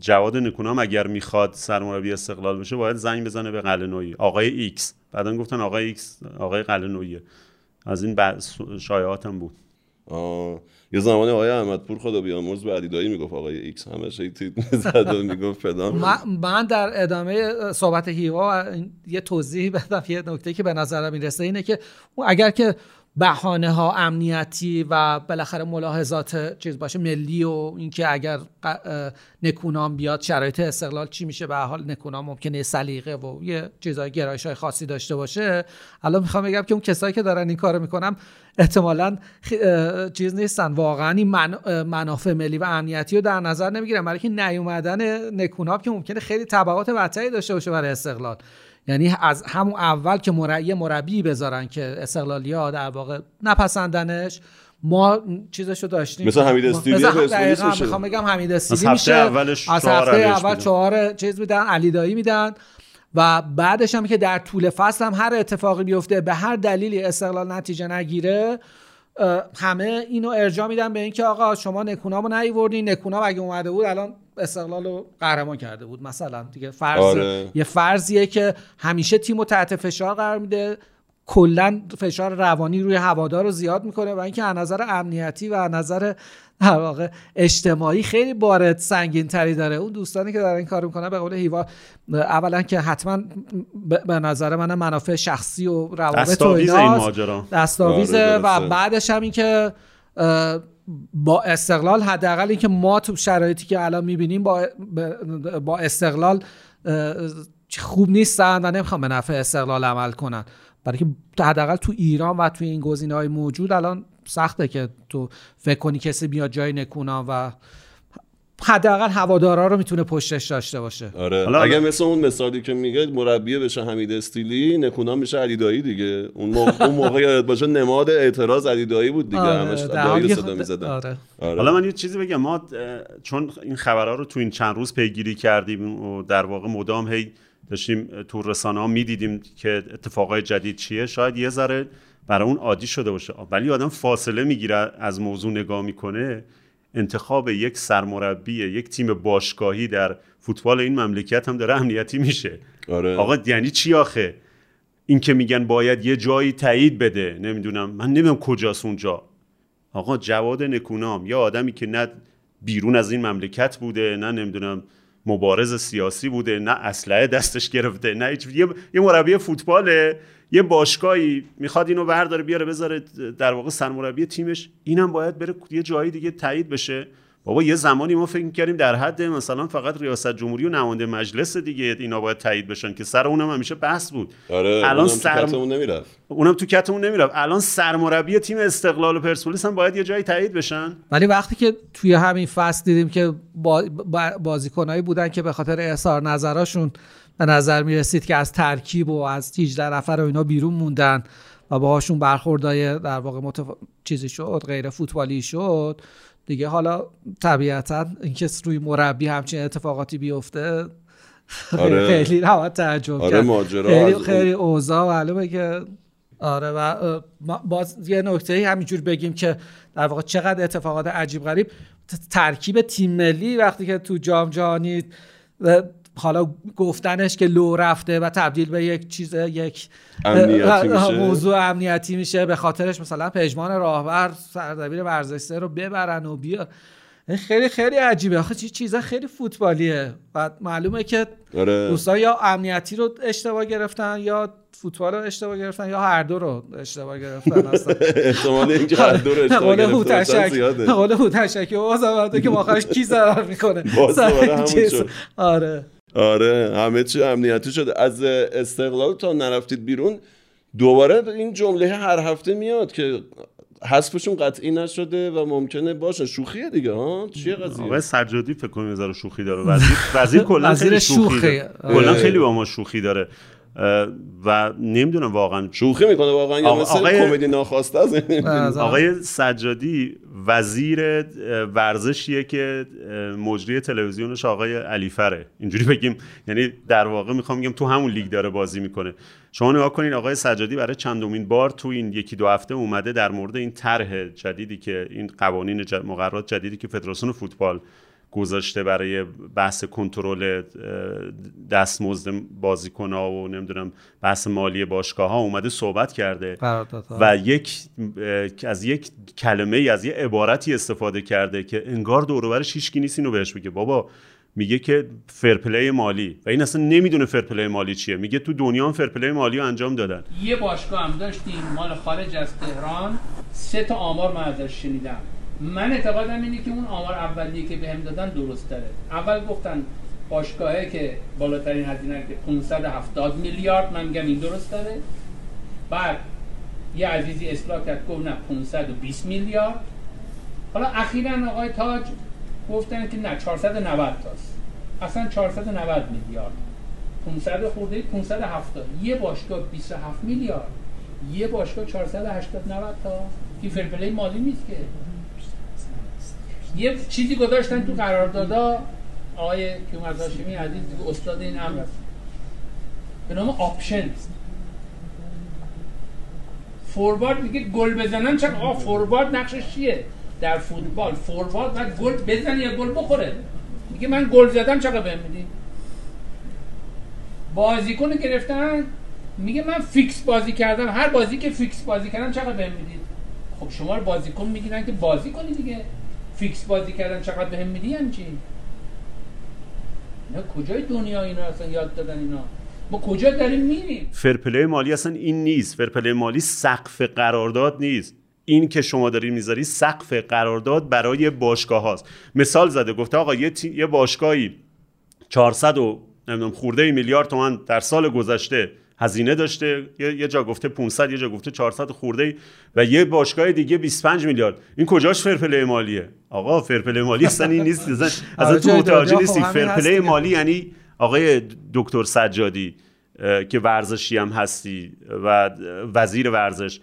جواد نکونام اگر می‌خواد سرمربی استقلال بشه باید زنگ بزنه به قلعه‌نویی آقای ایکس. بعدا گفتن آقای ایکس آقای قلعه‌نوییه از این شایعات هم بود. آه. یه زمانی آقای احمدپور خدا بیامرز به علی دایی می‌گفت آقای ایکس. همش هی تیتر می‌زد و می‌گفت فلان. من, در ادامه صحبت هیوا یه توضیح بدم. یه نکته که به نظرم می‌رسه اینه که اگر که بهانه ها امنیتی و بالاخره ملاحظات چیز باشه ملی و اینکه اگر نکونام بیاد شرایط استقلال چی میشه؟ به حال نکونام ممکنه سلیقه و یه چیزای گرایش های خاصی داشته باشه. الان می‌خوام بگم که اون کسایی که دارن این کارو می‌کنن احتمالا چیز نیستن. واقعا این منافع ملی و امنیتی رو در نظر نمی‌گیرن. که نیومدن نکوناب که ممکنه خیلی تبعات بدتری داشته باشه برای استقلال. یعنی از همون اول که مربی یه مربی بذارن که استقلالیا در واقع نپسندنش ما چیزش رو داشتیم مثل حمید استیلی. می‌خوام بگم حمید از استیلی هفته میشه اولش از هفته اول. چهار چیز میدن علی دایی میدن و بعدش هم که در طول فصل هم هر اتفاقی بیفته به هر دلیلی استقلال نتیجه نگیره همه اینو ارجاع میدن به اینکه آقا شما نکونامو نیوردین نکونام اگه اومده بود الان استقلال رو قهرمان کرده بود. مثلا دیگه فرض آره. یه فرضیه که همیشه تیم رو تحت فشار قرار میده. کلا فشار روانی روی هوادار رو زیاد می‌کنه و اینکه از نظر امنیتی و از نظر در واقع اجتماعی خیلی بار سنگین تری داره. اون دوستانی که دارن این کار می‌کنن به قول هیوا اولا که حتما به نظر من منافع شخصی و روابط و دستاویز آره، و. بعدش هم این که با استقلال حداقل اینکه ما تو شرایطی که الان می‌بینیم با با استقلال خوب نیستن و نمی‌خوام به نفع استقلال عمل کنن. برای که حداقل تو ایران و تو این گزینه های موجود الان سخته که تو فکر کنی کسی بیاد جای نکونام و حداقل هوادارا رو می‌تونه پشتش داشته باشه. آره. حالا- اگه مثل اون مثالی که میگه مربی بشه حمید استیلی نکونام میشه علیدایی دیگه. اون موقع, اون موقع یادت باشه نماد اعتراض علیدایی بود دیگه. آره، همش دایی رو صدا می‌زدن. آره. آره. حالا من یه چیزی بگم. ما چون این خبرها رو تو این چند روز پیگیری کردیم و در واقع مدام هی داشتیم تو رسانه ها می‌دیدیم که اتفاقای جدید چیه. شاید یه ذره برای اون عادی شده باشه. ولی آدم فاصله می‌گیره از موضوع نگاه می‌کنه. انتخاب یک سرمربی یک تیم باشگاهی در فوتبال این مملکت هم داره امنیتی میشه. آره. آقا یعنی چی آخه؟ این که میگن باید یه جایی تایید بده نمی‌دونم. من نمی‌دونم کجاست اونجا. آقا جواد نکونام یا آدمی که نه بیرون از این مملکت بوده نه نمی‌دونم مبارز سیاسی بوده نه اسلحه دستش گرفته نه هیچ یه, یه مربی فوتباله. یه باشگاهی می‌خواد اینو برداره بیاره بذاره در واقع سرمربی تیمش. اینم باید بره یه جایی دیگه تایید بشه. بابا یه زمانی ما فکر کردیم در حد مثلا فقط ریاست جمهوری و نماینده مجلس دیگه اینا باید تایید بشن که سر اونم همیشه بحث بود. آره الان الان سرم- سرم... نمی‌رفت. اونم تو کتمون نمی‌رفت. الان سرمربی تیم استقلال و پرسپولیس هم باید یه جایی تایید بشن. ولی وقتی که توی همین فصل دیدیم که با با- بازیکنایی بودن که به خاطر اظهار نظراشون به نظر می رسید که از ترکیب و از 18 نفر و اینا بیرون موندن و باهاشون برخوردای در واقع متف... چیزی شد غیر فوتبالی شد دیگه حالا طبیعتا اینکه روی مربی همچین اتفاقاتی بیفته آره. خیلی نباید تعجب آره، کرد. ماجرا خیلی خیلی اوضاع معلومه که آره و باز یه نکته همینجور بگیم که در واقع چقدر اتفاقات عجیب غریب ترکیب تیم ملی وقتی که تو جام جهانی حالا گفتنش که لو رفته و تبدیل به یک چیز یک امنیتی. موضوع امنیتی میشه. به خاطرش مثلا پژمان راهبر سردبیر ورزشسته رو ببرن و بیا. خیلی خیلی عجیبه. آخه چی چیزا خیلی فوتبالیه. و معلومه که آره. دوستان یا امنیتی رو اشتباه گرفتن یا فوتبال رو اشتباه گرفتن یا هر دو رو اشتباه گرفتن اصلا. احتمال اینکه هر دو رو [laughs] اشتباه هوتشک زیاده. قول هوتشک که آخرش کی ضرر می‌کنه. آره. آره همه چی امنیتی شده از استقلال تا نرفتید بیرون دوباره این جمله هر هفته میاد که حذفشون قطعی نشده و ممکنه باشه شوخیه دیگه ها چیه قضیه آقای سجادی فکر کنم یه ذره شوخی داره وزیر وزیر [laughs] کلا وزیر خیلی شوخی. داره. آره. کلا خیلی با ما شوخی داره و نمی‌دونم واقعا شوخی می‌کنه واقعا یا مثل آقای- کمدی ناخواسته است؟ از- آقای سجادی وزیر ورزشیه که مجری تلویزیونش آقای علیفره. اینجوری بگیم یعنی در واقع می‌خوام بگم تو همون لیگ داره بازی می‌کنه. شما نگاه کنین آقای سجادی برای چندمین بار تو این یکی دو هفته اومده در مورد این طرح جدیدی که این قوانین جد- مقررات جدیدی که فدراسیون فوتبال گذاشته برای بحث کنترل دستمزد بازیکن‌ها و نمی‌دونم بحث مالی باشگاه ها اومده صحبت کرده. و یک از یک کلمه ای، از یه عبارتی استفاده کرده که انگار دور و برش هیچکی نیست اینو بهش بگه بابا میگه که fair play مالی. و این اصلا نمی‌دونه fair play مالی چیه. میگه تو دنیا هم fair play مالی رو انجام دادن. یه باشگاه هم داشتیم مال خارج از تهران. سه تا آمار من ازش شنیدم. من اعتقادم اینه که اون آمار اولیه که بهم دادن درست داره اول گفتن باشگاهه که بالاترین هزینه که 570 میلیارد. من میگم این درست داره بعد یه عزیزی اصلاح کرد گفت نه 520 میلیارد. حالا اخیرا آقای تاج گفتن که نه 490 تاست. اصلا 490 میلیارد. 500 خورده 570 یه باشگاه 27 میلیارد. یه باشگاه 480 90 تا. که فرپلی مالی نیست که. یه چیزی گذاشتن تو قراردادا آقای کیومرد هاشمی عزیز دیگه استاد این امر است. به نام option فوروارد میگه گل بزنن چرا؟ آقا فوروارد نقشش چیه؟ در فوتبال فوروارد باید گل بزنه یا گل بخوره. میگه من گل زدم چقدر بهم میدی؟ بازیکن گرفتن میگه من fix بازی کردم. هر بازی که fix بازی کردم چقدر بهم می‌دید؟ خب شما رو بازیکن می‌گیرن که بازی کنی دیگه. fix بازی کردم چقدر بهم میدی یعنی چی اینا کجای دنیا اینا اصلا یاد دادن اینا؟ ما کجا داریم میریم؟ fair play مالی اصلا این نیست. fair play مالی سقف قرارداد نیست. این که شما دارین می‌ذاری سقف قرارداد برای باشگاه هاست. مثال زده گفته آقا یه, تی- یه باشگاهی 400 و نمی‌دونم خورده میلیارد تومن در سال گذشته هزینه داشته یه, جا گفته 500 یه جا گفته 400 خورده و یه باشگاه دیگه 25 میلیارد. این کجاش fair play مالیه؟ آقا fair play مالی اصلا این نیست. اصلا [laughs] آره، تو متوجه نیستی. خب هست فرپله. مالی یعنی آقای دکتر سجادی که ورزشی هم هستی و وزیر ورزش.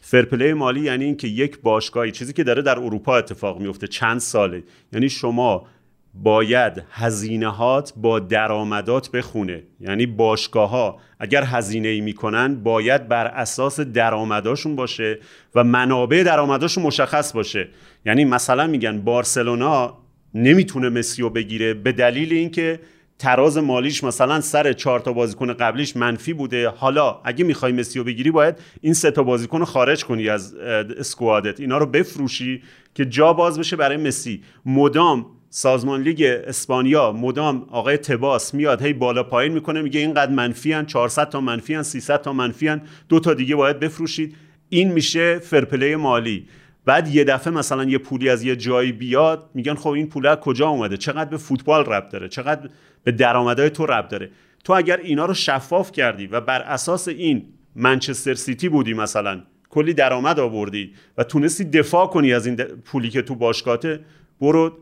فرپلی مالی یعنی اینکه یک باشگاهی چیزی که داره در اروپا اتفاق میفته چند ساله. یعنی شما باید هزینهات با درآمدات بخونه. یعنی باشگاه ها اگر هزینه ای می‌کنن باید بر اساس درآمداشون باشه و منابع درآمداشون مشخص باشه. یعنی مثلا میگن بارسلونا نمی‌تونه مسی رو بگیره به دلیل اینکه تراز مالیش مثلا سر چهار تا بازیکن قبلیش منفی بوده. حالا اگه می‌خوای مسی رو بگیری باید این سه تا بازیکن رو خارج کنی از اسکوادت. اینا رو بفروشی که جا باز بشه برای مسی. مدام سازمان لیگ اسپانیا مدام آقای تباس میاد هی بالا پایین می‌کنه میگه اینقدر منفی ان 400 تا منفی ان 300 تا منفی ان دو تا دیگه باید بفروشید. این میشه فرپلی مالی. بعد یه دفعه مثلا یه پولی از یه جایی بیاد میگن خب این پول کجا اومده؟ چقدر به فوتبال ربط داره؟ چقدر به درآمدهای تو ربط داره؟ تو اگر اینا رو شفاف کردی و بر اساس این منچستر سیتی بودی مثلا کلی درآمد آوردی و تونستی دفاع کنی از این پولی که تو باشگاهته برو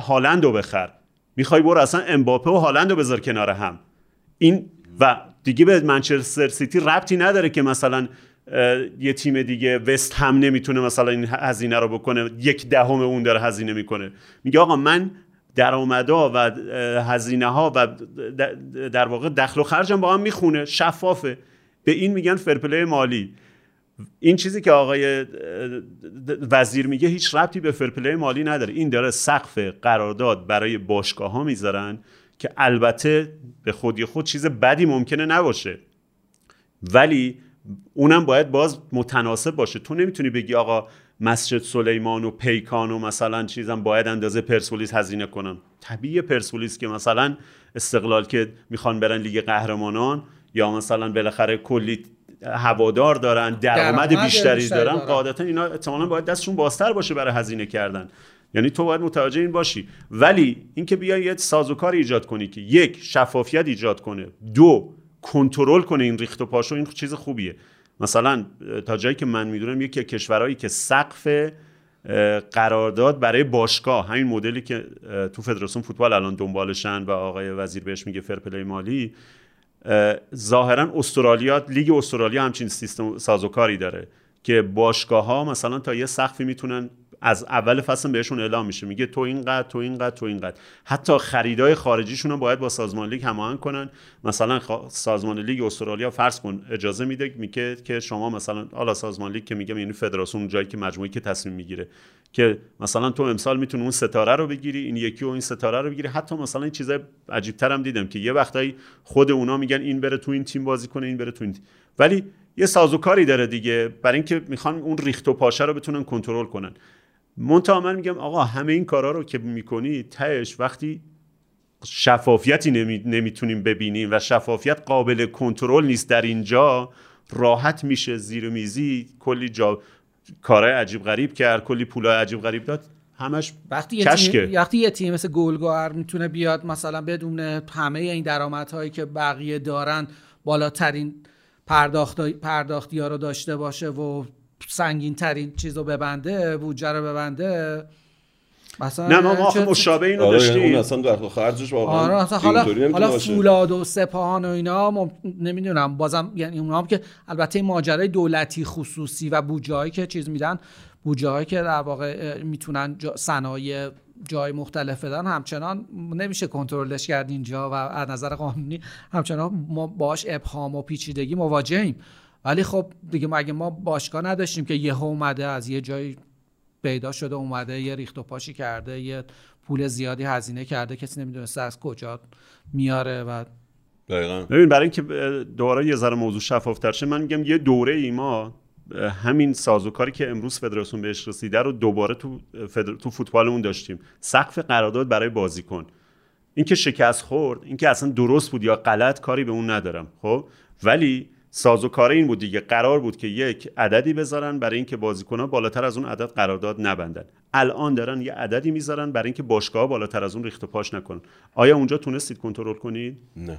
هالند رو بخر. می‌خوای برو اصلا امباپه و هالند رو بذار کنار هم. این و دیگه به منچستر سیتی ربطی نداره که مثلا یه تیم دیگه West Ham نمی‌تونه مثلا این هزینه رو بکنه. یک دهم اون داره هزینه می‌کنه. میگه آقا من درآمدا و هزینه ها و در واقع دخل و خرجم با هم می‌خونه. شفافه. به این میگن fair play مالی. این چیزی که آقای وزیر میگه هیچ ربطی به fair play مالی نداره. این داره سقف قرارداد برای باشگاه ها می‌ذارن که البته به خودی خود چیز بدی ممکنه نباشه. ولی اونم باید باز متناسب باشه. تو نمی‌تونی بگی آقا مسجد سلیمان و پیکان و مثلا چیزم باید اندازه پرسپولیس هزینه کنم. طبیعی پرسپولیس که مثلا استقلال که می‌خوان برن لیگ قهرمانان یا مثلا بالاخره کلی هوادار دارن درآمد بیشتری دارن. قاعدتا اینا احتمالاً باید دستشون بازتر باشه برای هزینه کردن. یعنی تو باید متوجه این باشی. ولی اینکه بیای یه سازوکار ایجاد کنی که یک شفافیت ایجاد کنه. دو کنترل کنه این ریخت و پاشو این چیز خوبیه. مثلا تا جایی که من می‌دونم یکی از کشورهایی که سقف قرارداد برای باشگاه همین مدلی که تو فدراسیون فوتبال الان دنبالشن و آقای وزیر بهش میگه فرپلی مالی ظاهرا استرالیا لیگ استرالیا همچین سیستم سازوکاری داره که باشگاه ها مثلا تا یه سقفی می‌تونن از اول فصل بهشون اعلام میشه. میگه تو اینقدر تو اینقدر تو اینقدر. حتی خریدای خارجیشون رو باید با سازمان لیگ هماهنگ کنن. مثلا سازمان لیگ استرالیا فرض کن اجازه میده میگه که شما مثلا حالا سازمان لیگ که میگم یعنی فدراسیون جایی که مجموعی که تصمیم می‌گیره. که مثلا تو امسال می‌تونی اون ستاره رو بگیری این یکی و این ستاره رو بگیری. حتی مثلا این چیزای عجیب هم دیدم که یه وقتایی خود اونا میگن این بره تو این تیم بازی کنه این بره تو این تیم. ولی یه سازوکاری داره دیگه. برای اینکه می‌خوان اون ریخت و پاشه رو بتونن کنترل کنن. منتها من میگم آقا همه این کارا رو که می‌کنی تهش وقتی شفافیتی نمی... نمی‌تونیم ببینیم و شفافیت قابل کنترل نیست در اینجا راحت میشه زیر میزی کلی جا کارهای عجیب غریب کرد کلی پولای عجیب غریب داد همش وقتی یه. تیم وقتی یه تیم مثل گلگهر می‌تونه بیاد مثلا بدون همه این درآمدهایی که بقیه دارن بالاترین پرداخت پرداختی ها رو داشته باشه و سنگین ترین چیز رو ببنده بودجه رو ببنده. مثلا نه ما, آخه مشابه اینو آره یعنی اون داشتیم اصلا دخل و خرجش واقعا آره مثلا حالا حالا. فولاد و سپاهان و اینا مم... نمی‌دونم بازم یعنی اونها هم که البته این ماجرای دولتی خصوصی و بودجه‌ای که چیز میدن بودجه‌ای که در واقع می‌تونن جا... صنایع جای مختلف بدن همچنان نمیشه کنترلش کرد اینجا و از نظر قانونی همچنان ما باش ابهام و پیچیدگی مواجهیم ولی خب دیگه مگه ما باشگاه نداشتیم که یهو اومده از یه جایی پیدا شده اومده یه ریخت و پاشی کرده یه پول زیادی هزینه کرده کسی نمی‌دونسته از کجا میاره و دقیقاً. ببین برای اینکه دوباره یه ذره موضوع شفافتر شه من میگم یه دوره ای ما همین سازوکاری که امروز فدراسیون بهش رسیده رو دوباره تو فدر... تو فوتبالمون داشتیم. سقف قرارداد برای بازیکن. اینکه شکست خورد اینکه اصلا درست بود یا غلط کاری به اون ندارم خب؟ ولی سازوکار این بود دیگه. قرار بود که یک عددی بذارن برای اینکه بازیکن‌ها بالاتر از اون عدد قرارداد نبندن. الان دارن یه عددی می‌ذارن برای اینکه باشگاه بالاتر از اون ریخت و پاش نکنن. آیا اونجا تونستید کنترل کنید؟ نه.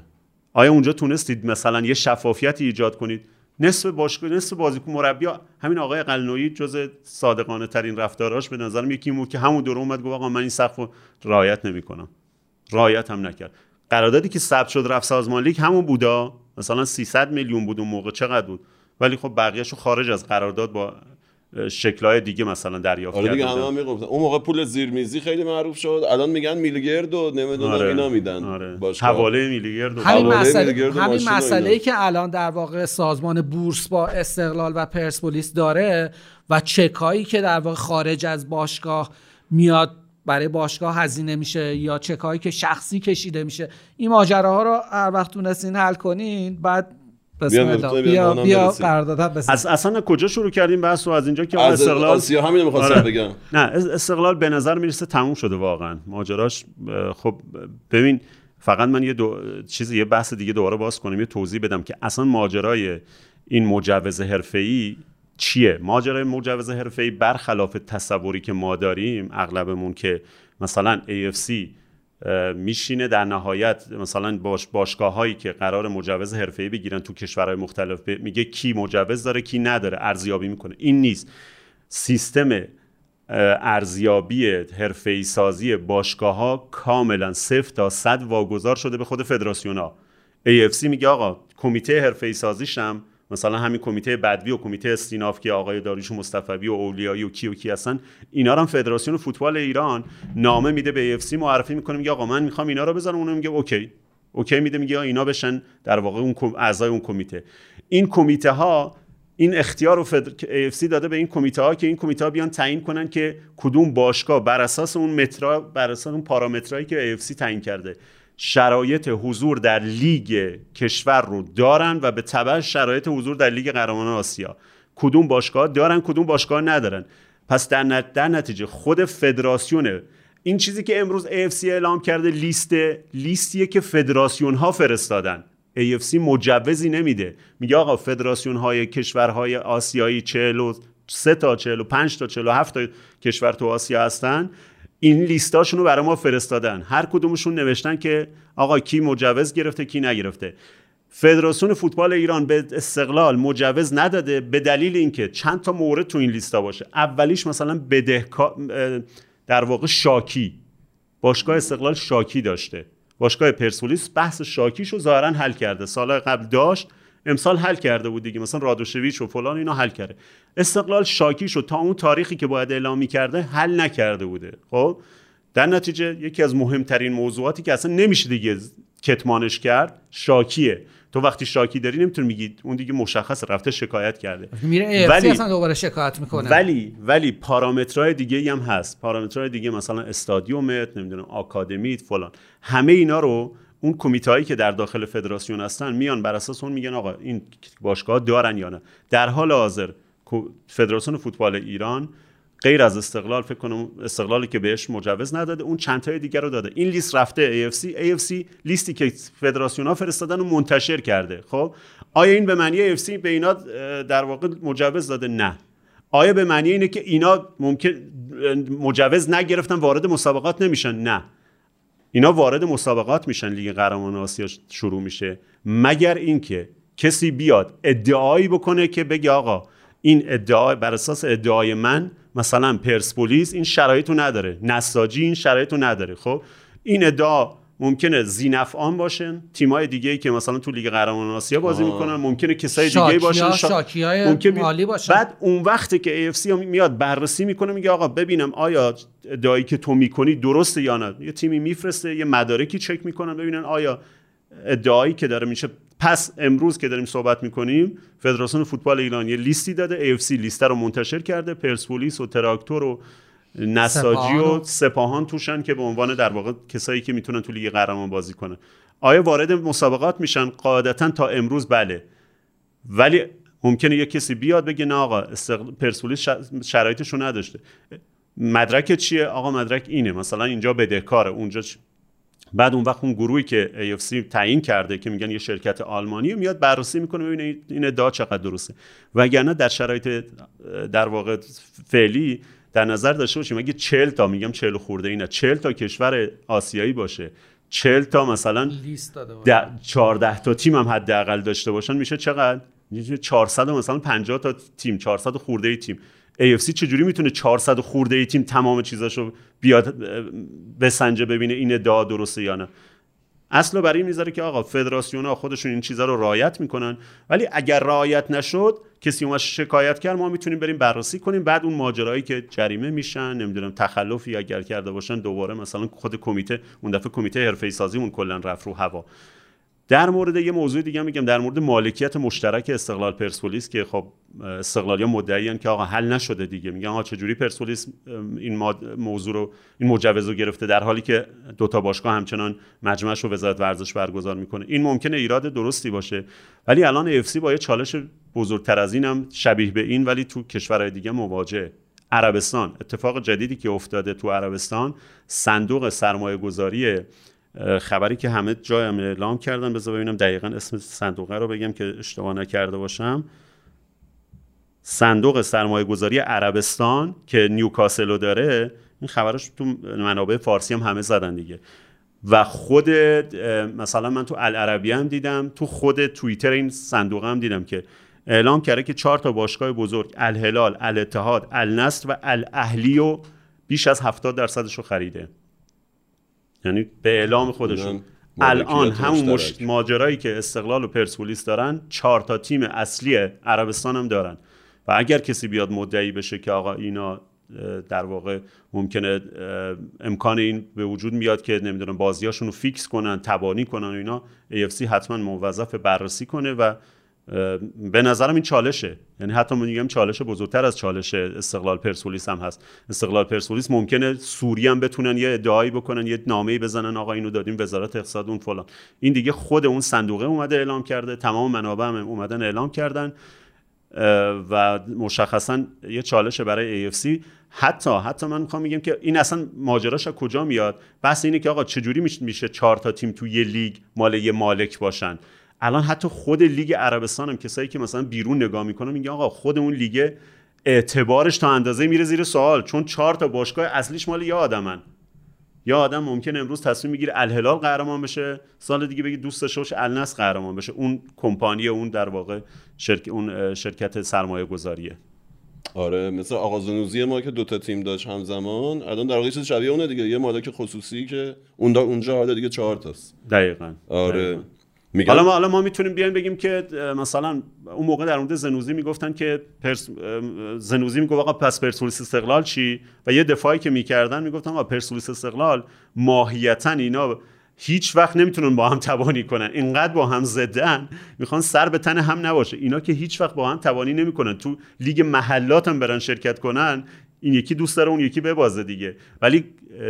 آیا اونجا تونستید مثلا یه شفافیتی ایجاد کنید؟ نصف باشگاه نصف بازیکن مربی همین آقای قلنویی جز صادقانه ترین رفتاراش به نظرم یکی بود که همون دور اومد گفت آقا من این سقف رو رعایت نمی‌کنم. رعایت هم نکرد. قراردادی که ثبت شد رفت سازمان لیگ همون بودا. مثلا 300 میلیون بود اون موقع چقدر بود؟ ولی خب بقیه‌شو خارج از قرارداد با شکلهای دیگه مثلا دریافت آره دیگه همه هم می‌گفتن. اون موقع پول زیرمیزی خیلی معروف شد. الان میگن میلیگرد و نمی‌دونم آره، اینا میدن. آره. حواله میلیگرد و همین حواله مسئله همین مسئله. که الان در واقع سازمان بورس با استقلال و پرسپولیس داره و چکایی که در واقع خارج از باشگاه میاد برای باشگاه هزینه میشه یا چکایی که شخصی کشیده میشه این ماجراها رو هر وقت تونستین حل کنین بعد بیا بیا برسیم. قرارداد بسیم. از اصلا کجا شروع کردیم بحث رو از اینجا که از استقلال آسیا همین می‌خواستم آره. بگم نه اس- استقلال به نظر می‌رسه تموم شده واقعا ماجراش خب ببین فقط من یه دو... چیزی یه بحث دیگه دوباره باز کنم یه توضیح بدم که اصلا ماجرای این مجوز حرفه‌ای چیه؟ ماجرای مجوز حرفه‌ای برخلاف تصوری که ما داریم اغلبمون که مثلا AFC میشینه در نهایت مثلا باش باشگاه هایی که قرار مجوز حرفه‌ای بگیرن تو کشورهای مختلف میگه کی مجوز داره کی نداره ارزیابی می‌کنه. این نیست. سیستم ارزیابی حرفه‌ای سازی باشگاه ها کاملا صفر تا صد واگذار شده به خود فدراسیون ها AFC میگه آقا کمیته حرفه‌ای سازیشم مثلا همین کمیته بدوی و کمیته استیناف که آقای داریوش مصطفی و اولیایی و کی و کی هستن اینا هم فدراسیون فوتبال ایران نامه میده به AFC معرفی می‌کنه میگه آقا من می‌خوام اینا رو بذارم اونم میگه okay. okay میده میگه اینا بشن در واقع اون اعضای اون کمیته. این کمیته ها این اختیار رو فدر... AFC داده به این کمیته ها که این کمیته ها بیان تعیین کنن که کدوم باشگاه بر اساس اون مترا بر اساس اون پارامترایی که AFC تعیین کرده. شرایط حضور در لیگ کشور رو دارن و به تبع شرایط حضور در لیگ قهرمانان آسیا. کدوم باشگاه دارن کدوم باشگاه ندارن. پس در, نت... در نتیجه خود فدراسیون این چیزی که امروز AFC اعلام کرده لیست لیستیه که فدراسیون ها فرستادن AFC مجوزی نمیده. میگه آقا فدراسیون های کشورهای آسیایی 43 تا 45 تا 47 تا کشور تو آسیا هستن. این لیستاشون رو برای ما فرستادن. هر کدومشون نوشتن که آقا کی مجوز گرفته کی نگرفته. فدراسیون فوتبال ایران به استقلال مجوز نداده به دلیل اینکه چند تا مورد تو این لیستا باشه. اولیش مثلا بدهکار در واقع شاکی. باشگاه استقلال شاکی داشته. باشگاه پرسپولیس بحث شاکیش رو ظاهرا حل کرده. سال قبل داشت. امسال حل کرده بود دیگه. مثلا رادوشویچ و فلان اینا حل کرده. استقلال شاکیش رو تا اون تاریخی که باید اعلام می‌کرده حل نکرده بوده. خب؟ در نتیجه یکی از مهمترین موضوعاتی که اصلا نمیشه دیگه کتمانش کرد شاکیه. تو وقتی شاکی داری نمی‌تونی میگی اون دیگه مشخص رفته شکایت کرده. میره ولی- اصلا دوباره شکایت می‌کنه. ولی ولی پارامترهای دیگه هم هست. پارامترهای دیگه مثلا استادیومت نمی‌دونم آکادمیت فلان. همه اینا رو اون کمیته هایی که در داخل فدراسیون هستن میان بر اساس اون میگن آقا این باشگاه دارن یا نه. در حال حاضر فدراسیون فوتبال ایران غیر از استقلال فکر کنم استقلالی که بهش مجوز نداده اون چند تای دیگر رو داده. این لیست رفته AFC AFC لیستی که فدراسیون ها فرستادن و منتشر کرده. خب؟ آیا این به معنی AFC به اینا در واقع مجوز داده؟ نه. آیا به معنی اینه که اینا ممکن مجوز نگرفتن وارد مسابقات نمیشن؟ نه. اینا وارد مسابقات میشن لیگ قهرمانان آسیا شروع میشه. مگر اینکه کسی بیاد ادعایی بکنه که بگه آقا این ادعا بر اساس ادعای من مثلا پرسپولیس این شرایط رو نداره نساجی این شرایط رو نداره. خب این ادعا ممکنه زینفعان باشن تیمای دیگه ای که مثلا تو لیگ قهرمانان آسیا بازی آه. می‌کنن ممکنه کسای دیگه شاکی‌ها- باشن شا- ممکن بی- مالی باشن. بعد اون وقتی که AFC میاد بررسی می‌کنه میگه آقا ببینم آیا ادعایی که تو می‌کنی درسته یا نه یه تیمی میفرسته یه مدارکی چک می‌کنن ببینن آیا ادعایی که داره میشه پس امروز که داریم صحبت می‌کنیم فدراسیون فوتبال ایران یه لیستی داده AFC لیست رو منتشر کرده پرسپولیس و تراکتور و نساجی سپاهان و سپاهان توشن که به عنوان در واقع کسایی که می‌تونن تو لیگ قهرمان بازی کنن. آیا وارد مسابقات میشن؟ قاعدتا تا امروز بله. ولی ممکنه یه کسی بیاد بگه نه آقا استقل... پرسپولیس شرایطش رو نداشته. مدرک چیه؟ آقا مدرک اینه. مثلا اینجا بدهکاره اونجا چ- بعد اون وقت اون گروهی که AFC تعیین کرده که میگن یه شرکت آلمانی میاد بررسی می‌کنه ببینه این ادعا چقدر درسته. وگرنه در شرایط در واقع فعلی در نظر داشته باشیم اگه 40 تا میگم 40 خورده اینا 40 تا کشور آسیایی باشه 40 تا مثلا لیست داده باشه. 14 تا تیم هم حداقل داشته باشن میشه چقدر؟ میشه 400 و مثلا 50 تا تیم 400 خورده ای تیم. AFC چجوری می‌تونه 400 خورده ای تیم تمام چیزاشو بیاد بسنجه ببینه این ادعا درسته یا نه؟ اصلا برای این می‌ذاره که آقا فدراسیون ها خودشون این چیزا رو رعایت می‌کنن. ولی اگر رعایت نشد کسی اومد شکایت کرد ما می‌تونیم بریم بررسی کنیم. بعد اون ماجرایی که جریمه میشن نمی‌دونم تخلفی اگر کرده باشن دوباره مثلا خود کمیته اون دفعه کمیته حرفه سازی اون کلا رفت رو هوا. در مورد یه موضوع دیگه میگم در مورد مالکیت مشترک استقلال پرسپولیس که خب استقلالیان مدعیان که آقا حل نشده دیگه. میگن آقا چجوری پرسپولیس این موضوع رو این مجوز رو گرفته در حالی که دوتا باشگاه همچنان مجمعش رو وزارت ورزش برگزار می‌کنه. این ممکنه ایراد درستی باشه ولی الان AFC با یه چالش بزرگتر از این هم شبیه به این ولی تو کشورهای دیگه مواجهه عربستان اتفاق جدیدی که افتاده تو عربستان صندوق سرمایه گذاری خبری که همه جای هم اعلام کردن. بذار ببینم دقیقا اسم صندوقه رو بگم که اشتباه نکرده باشم. صندوق سرمایه گذاری عربستان که نیوکاسل رو داره این خبرش تو منابع فارسی هم همه زدن دیگه. و خود مثلا من تو العربی هم دیدم تو خود توییتر این صندوق هم دیدم که اعلام کرده که چهار تا باشگاه بزرگ الهلال، الاتحاد، النصر و الاهلی و بیش از 70 درصدش رو خریده. یعنی به اعلام خودشون. الان همون مش... ماجرایی که استقلال و پرسپولیس دارن چهار تا تیم اصلی عربستان هم دارن. و اگر کسی بیاد مدعی بشه که آقا اینا در واقع ممکنه امکان این به وجود میاد که نمی‌دونم بازیاشون رو فیکس کنن تبانی کنن و اینا AFC حتما موظف بررسی کنه و به نظرم این چالشه. یعنی حتی من میگم چالش بزرگتر از چالش استقلال پرسپولیس هم هست. استقلال پرسپولیس ممکنه سوری هم بتونن یه ادعایی بکنن یه نامه‌ای بزنن آقا اینو دادیم وزارت اقتصاد اون فلان. این دیگه خود اون صندوقه اومده اعلام کرده تمام منابع هم اومدن اعلام کردن و مشخصا یه چالش برای AFC حتی حتی من می‌خوام میگم که این اصلا ماجراش از کجا میاد؟ بحث اینه که آقا چجوری میشه چهار تا تیم تو یه لیگ مال یه مالک باشن؟ الان حتی خود لیگ عربستان هم کسایی که مثلا بیرون نگاه می‌کنن میگن آقا خود اون لیگ اعتبارش تا اندازه میره زیر سوال چون چهار تا باشگاه اصلیش مال یه آدمن. یا آدم ممکن امروز تصمیم می‌گیره الهلال قهرمان بشه سال دیگه بگه دوست داشته باشه النصر قهرمان بشه. اون کمپانی اون در واقع شرک اون شرکت سرمایه گذاریه آره مثل آقا زنوزی ما که دوتا تیم داشت همزمان الان در واقع چیز شبیه اونه دیگه. یه مالک خصوصی که اون دا اونجا حالا دیگه چهار تاست. دقیقا. آره. دقیقاً. حالا ما حالا ما می‌تونیم بیایم بگیم که مثلا اون موقع در مورد زنوزی می‌گفتن که پرس زنوزی می‌گفت آقا پس پرسپولیس استقلال چی؟ و یه دفاعی که می‌کردن می‌گفتن آقا پرسپولیس استقلال ماهیتا اینا هیچ وقت نمی‌تونن با هم تبانی کنن. اینقدر با هم ضدن می‌خوان سر به تن هم نباشه. اینا که هیچ وقت با هم تبانی نمی‌کنن. تو لیگ محلات هم برن شرکت کنن این یکی دوست داره اون یکی ببازه دیگه. ولی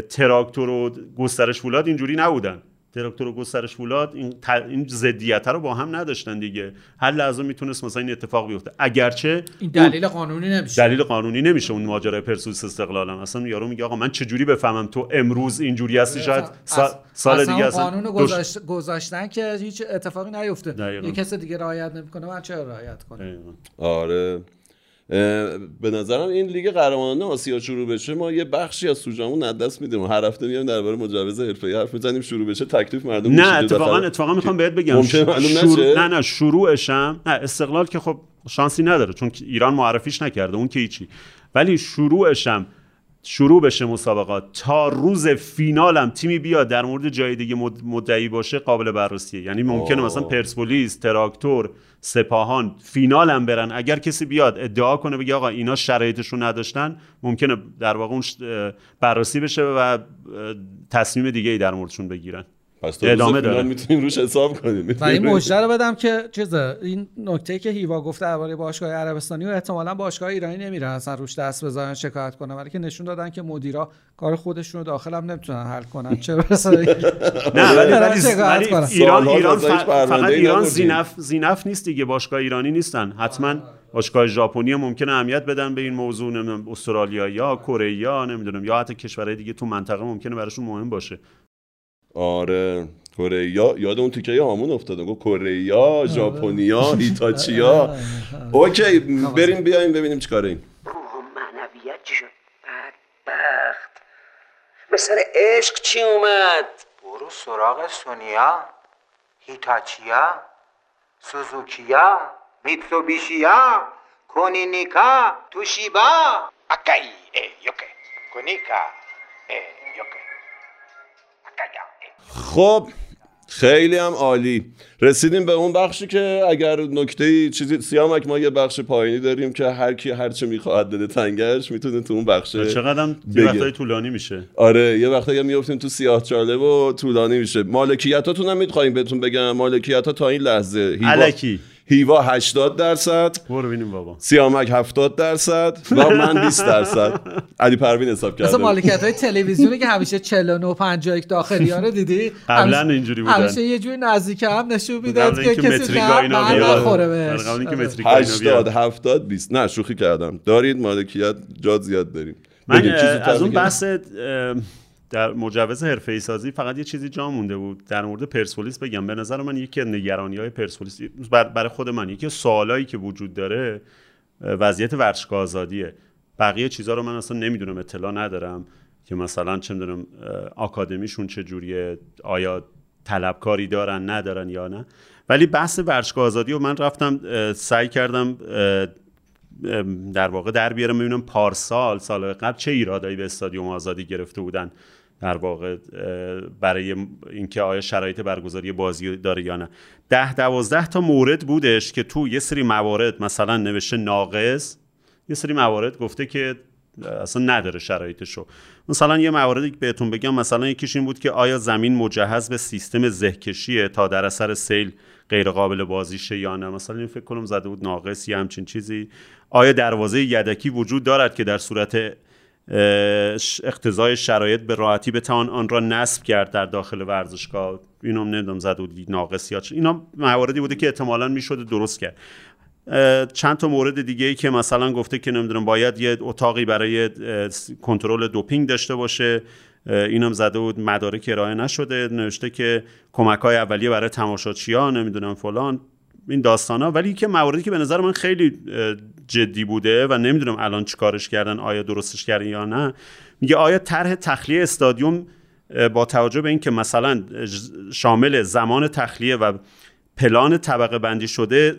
تراکتور و گسترش فولاد اینجوری نبودن. تراکتور و گسترش فولاد این, ت... این ضدیت رو با هم نداشتن دیگه. هر لحظه می‌تونست مثلا این اتفاق بیفته. اگرچه این دلیل قانونی نمیشه. دلیل قانونی نمیشه اون ماجرای پرسپولیس استقلال هم اصلا یارو میگه آقا من چجوری بفهمم تو امروز اینجوری هستی؟ شاید سال, از- سال اصلا دیگه اون اصلا قانون گذاشت- گذاشتن که هیچ اتفاقی نیفته. یه کس دیگه رعایت نمی‌کنه من چرا رعایت کنم. آره. به نظرم این لیگ قهرمانان آسیا شروع بشه ما یه بخشی از سوژمون از دست میدیم. هر هفته میایم درباره مجوز حرفه‌ای حرف می‌زنیم شروع بشه تکلیف مردم نه. اتفاقا اتفاقا می‌خوام بهت بگم. شروع-؟ نه نه شروعش هم نه استقلال که خب شانسی نداره چون ایران معرفیش نکرده اون که هیچی. ولی شروعش هم شروع بشه مسابقات. تا روز فینالم تیمی بیاد در مورد جای دیگه مد- مدعی باشه قابل بررسیه. یعنی ممکنه آه. مثلا پرسپولیس تراکتور سپاهان فینالم برن. اگر کسی بیاد ادعا کنه بگه آقا اینا شرایطش رو نداشتن ممکنه در واقع اون بررسی بشه و تصمیم دیگه ای در موردشون بگیرن. پس تو ادامه داره. می‌تونیم روش حساب کنیم و این مژده رو بدم که چیزه این نکته که هیوا گفته درباره باشگاه عربستانی و احتمالا باشگاه ایرانی نمیرن اصلا روش دست بزنن شکایت کنن ولی که نشون دادن که مدیرا کار خودشون رو داخل هم نمی‌تونن حل کنن چه برسه نه ولی. ایران ایران فقط ای ایران. زینف زینف نیست دیگه باشگاه ایرانی نیستن حتما باشگاه ژاپنی هم ممکنه اهمیت بدن به این موضوع نمی‌دونم استرالیا یا کره یا نمی‌دونم یا حتی کشورهای دیگه تو منطقه ممکنه براشون مهم باشه آره کره یاد اون تیکه هامون افتاده. گفت کره ژاپنیا هیتاچیا. اوکی بریم بیایم ببینیم چیکاره این. معنویت چی شد؟ بدبخت. به سر عشق چی اومد؟ برو سراغ سونیا هیتاچیا سوزوکیا میتسوبیشیا کونینیکا توشیبا. اکای ای یوکه کونیکا ای یوکه اکایا ای. خب خیلی هم عالی. رسیدیم به اون بخشی که اگر نکته چیزی سیامک ما یه بخش پایینی داریم که هر کی هر چه می‌خواهد بده تنگش می‌تونه تو اون بخش چقدر هم وقتای طولانی میشه. آره یه وقتا میفتیم تو سیاه چاله و طولانی میشه. مالکیتاتون هم می‌خوایم بهتون بگم. مالکیت تا این لحظه هیوا, الکی هیوا 80 درصد برو ببینیم بابا سیامک 70 درصد و من 20 درصد علی پروین حساب کرده مالکیت های تلویزیونی که همیشه 49 51 داخلی ها رو دیدی قبلا همیشه- اینجوری بودن. همیشه یه جوری نزدیک هم نشون می‌داد که کسی. نخوره بهش قبل اینکه آره. متریکا اینا 80 بیاد. 70 20 نه شوخی کردم دارید مالکیت جا زیاد داریم من از اون. بحث در مجوز حرفه سازی فقط یه چیزی جا مونده بود. در مورد پرسپولیس بگم. به نظر من یکی از نگرانی های پرسپولیس بر- برای خود من یکی سوالایی که وجود داره وضعیت ورزشگاه آزادیه. بقیه چیزها رو من اصلا نمی‌دونم اطلاع ندارم که مثلا چه می‌دونم آکادمیشون چه جوریه آیا طلبکاری دارن ندارن یا نه. ولی بحث ورزشگاه آزادی و من رفتم سعی کردم در واقع در بیارم ببینم پارسال سال قبل چه ایرادایی به استادیوم آزادی گرفته بودن. در واقع برای اینکه آیا شرایط برگزاری بازی داره یا نه. ده دوازده تا مورد بودش که تو یه سری موارد مثلا نوشته ناقص یه سری موارد گفته که اصلا نداره شرایطشو. مثلا یه موردی که بهتون بگم مثلا یکیش این بود که آیا زمین مجهز به سیستم زهکشیه تا در اثر سیل غیر قابل بازیشه یا نه؟ مثلا این فکر کنم زده بود ناقص یا همچین چیزی. آیا دروازه یدکی وجود دارد که در صورت اقتضای شرایط به راحتی بتوان آن را نصب کرد در داخل ورزشگاه. اینو نمی‌دونم زده بود ناقص یا اینا مواردی بوده که احتمالا می‌شده درست کرد. چند تا مورد دیگه ای که مثلا گفته که نمی‌دونم باید یه اتاقی برای کنترل دوپینگ داشته باشه. اینم زده بود مدارک ارائه نشده. نوشته که کمک های اولیه برای تماشاچیان نمی‌دونم فلان. این داستان ها ولی که مواردی که به نظر من خیلی جدی بوده و نمی‌دونم الان چیکارش کردن آیا درستش کردن یا نه میگه آیا طرح تخلیه استادیوم با توجه به اینکه مثلا شامل زمان تخلیه و پلان طبقه بندی شده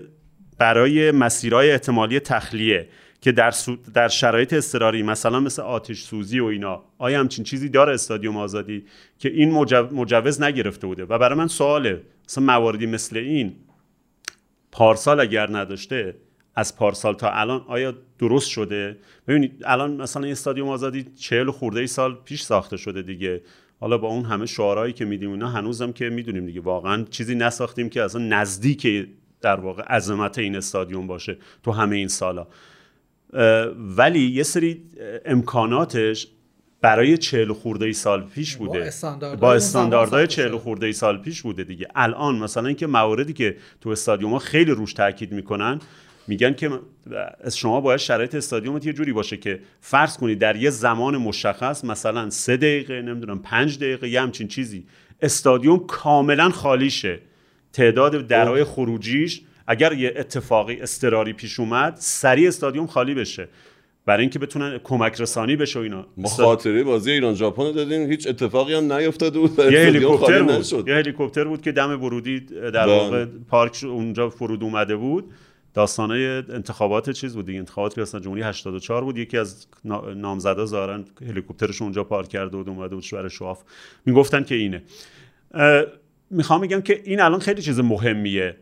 برای مسیرهای احتمالی تخلیه که در, در شرایط اضطراری مثلا مثل آتش سوزی و اینا آیا همچین چیزی داره استادیوم آزادی که این مجو- مجوز نگرفته بوده؟ و برای من سواله مثلا مواردی مثل این پارسال اگر نداشته از پارسال تا الان آیا درست شده؟ ببینید الان مثلا این استادیوم آزادی چهل خورده ای سال پیش ساخته شده دیگه. حالا با اون همه شعارهایی که میدیم اینا هنوزم که می‌دونیم دیگه. واقعا چیزی نساختیم که اصلا نزدیک در واقع عظمت این استادیوم باشه تو همه این سالا. ولی یه سری امکاناتش برای چهل خورده ای سال پیش بوده. استانداردهای با استانداردهای چهل خورده ای سال پیش بوده دیگه. الان مثلا اینکه مواردی که تو استادیوم ها خیلی روش تاکید می‌کنن میگن که شما باید شرایط استادیومت یه جوری باشه که فرض کنید در یه زمان مشخص مثلا سه دقیقه نمی‌دونم پنج دقیقه یه همچین چیزی استادیوم کاملا خالی شه تعداد درهای خروجیش اگر یه اتفاقی اضطراری پیش اومد سریع استادیوم خالی بشه. برای اینکه بتونن کمک رسانی بشه اینا. ما خاطره بازی ایران ژاپن رو دادیم هیچ اتفاقی هم نیفتاده بود. یه هلیکوپتر بود. نشد. یه هلیکوپتر بود که دم ورودی در بله. واقع پارک اونجا فرود اومده بود. داستانه انتخابات چیز بود دیگه. انتخابات ریاست جمهوری 84 بود. یکی از نا- نامزدا ظاهرا هلیکوپترش اونجا پارک کرده بود اومده بود برای شواف. می‌گفتن که اینه. می‌خوام بگم که این الان خیلی چیز مهمیه.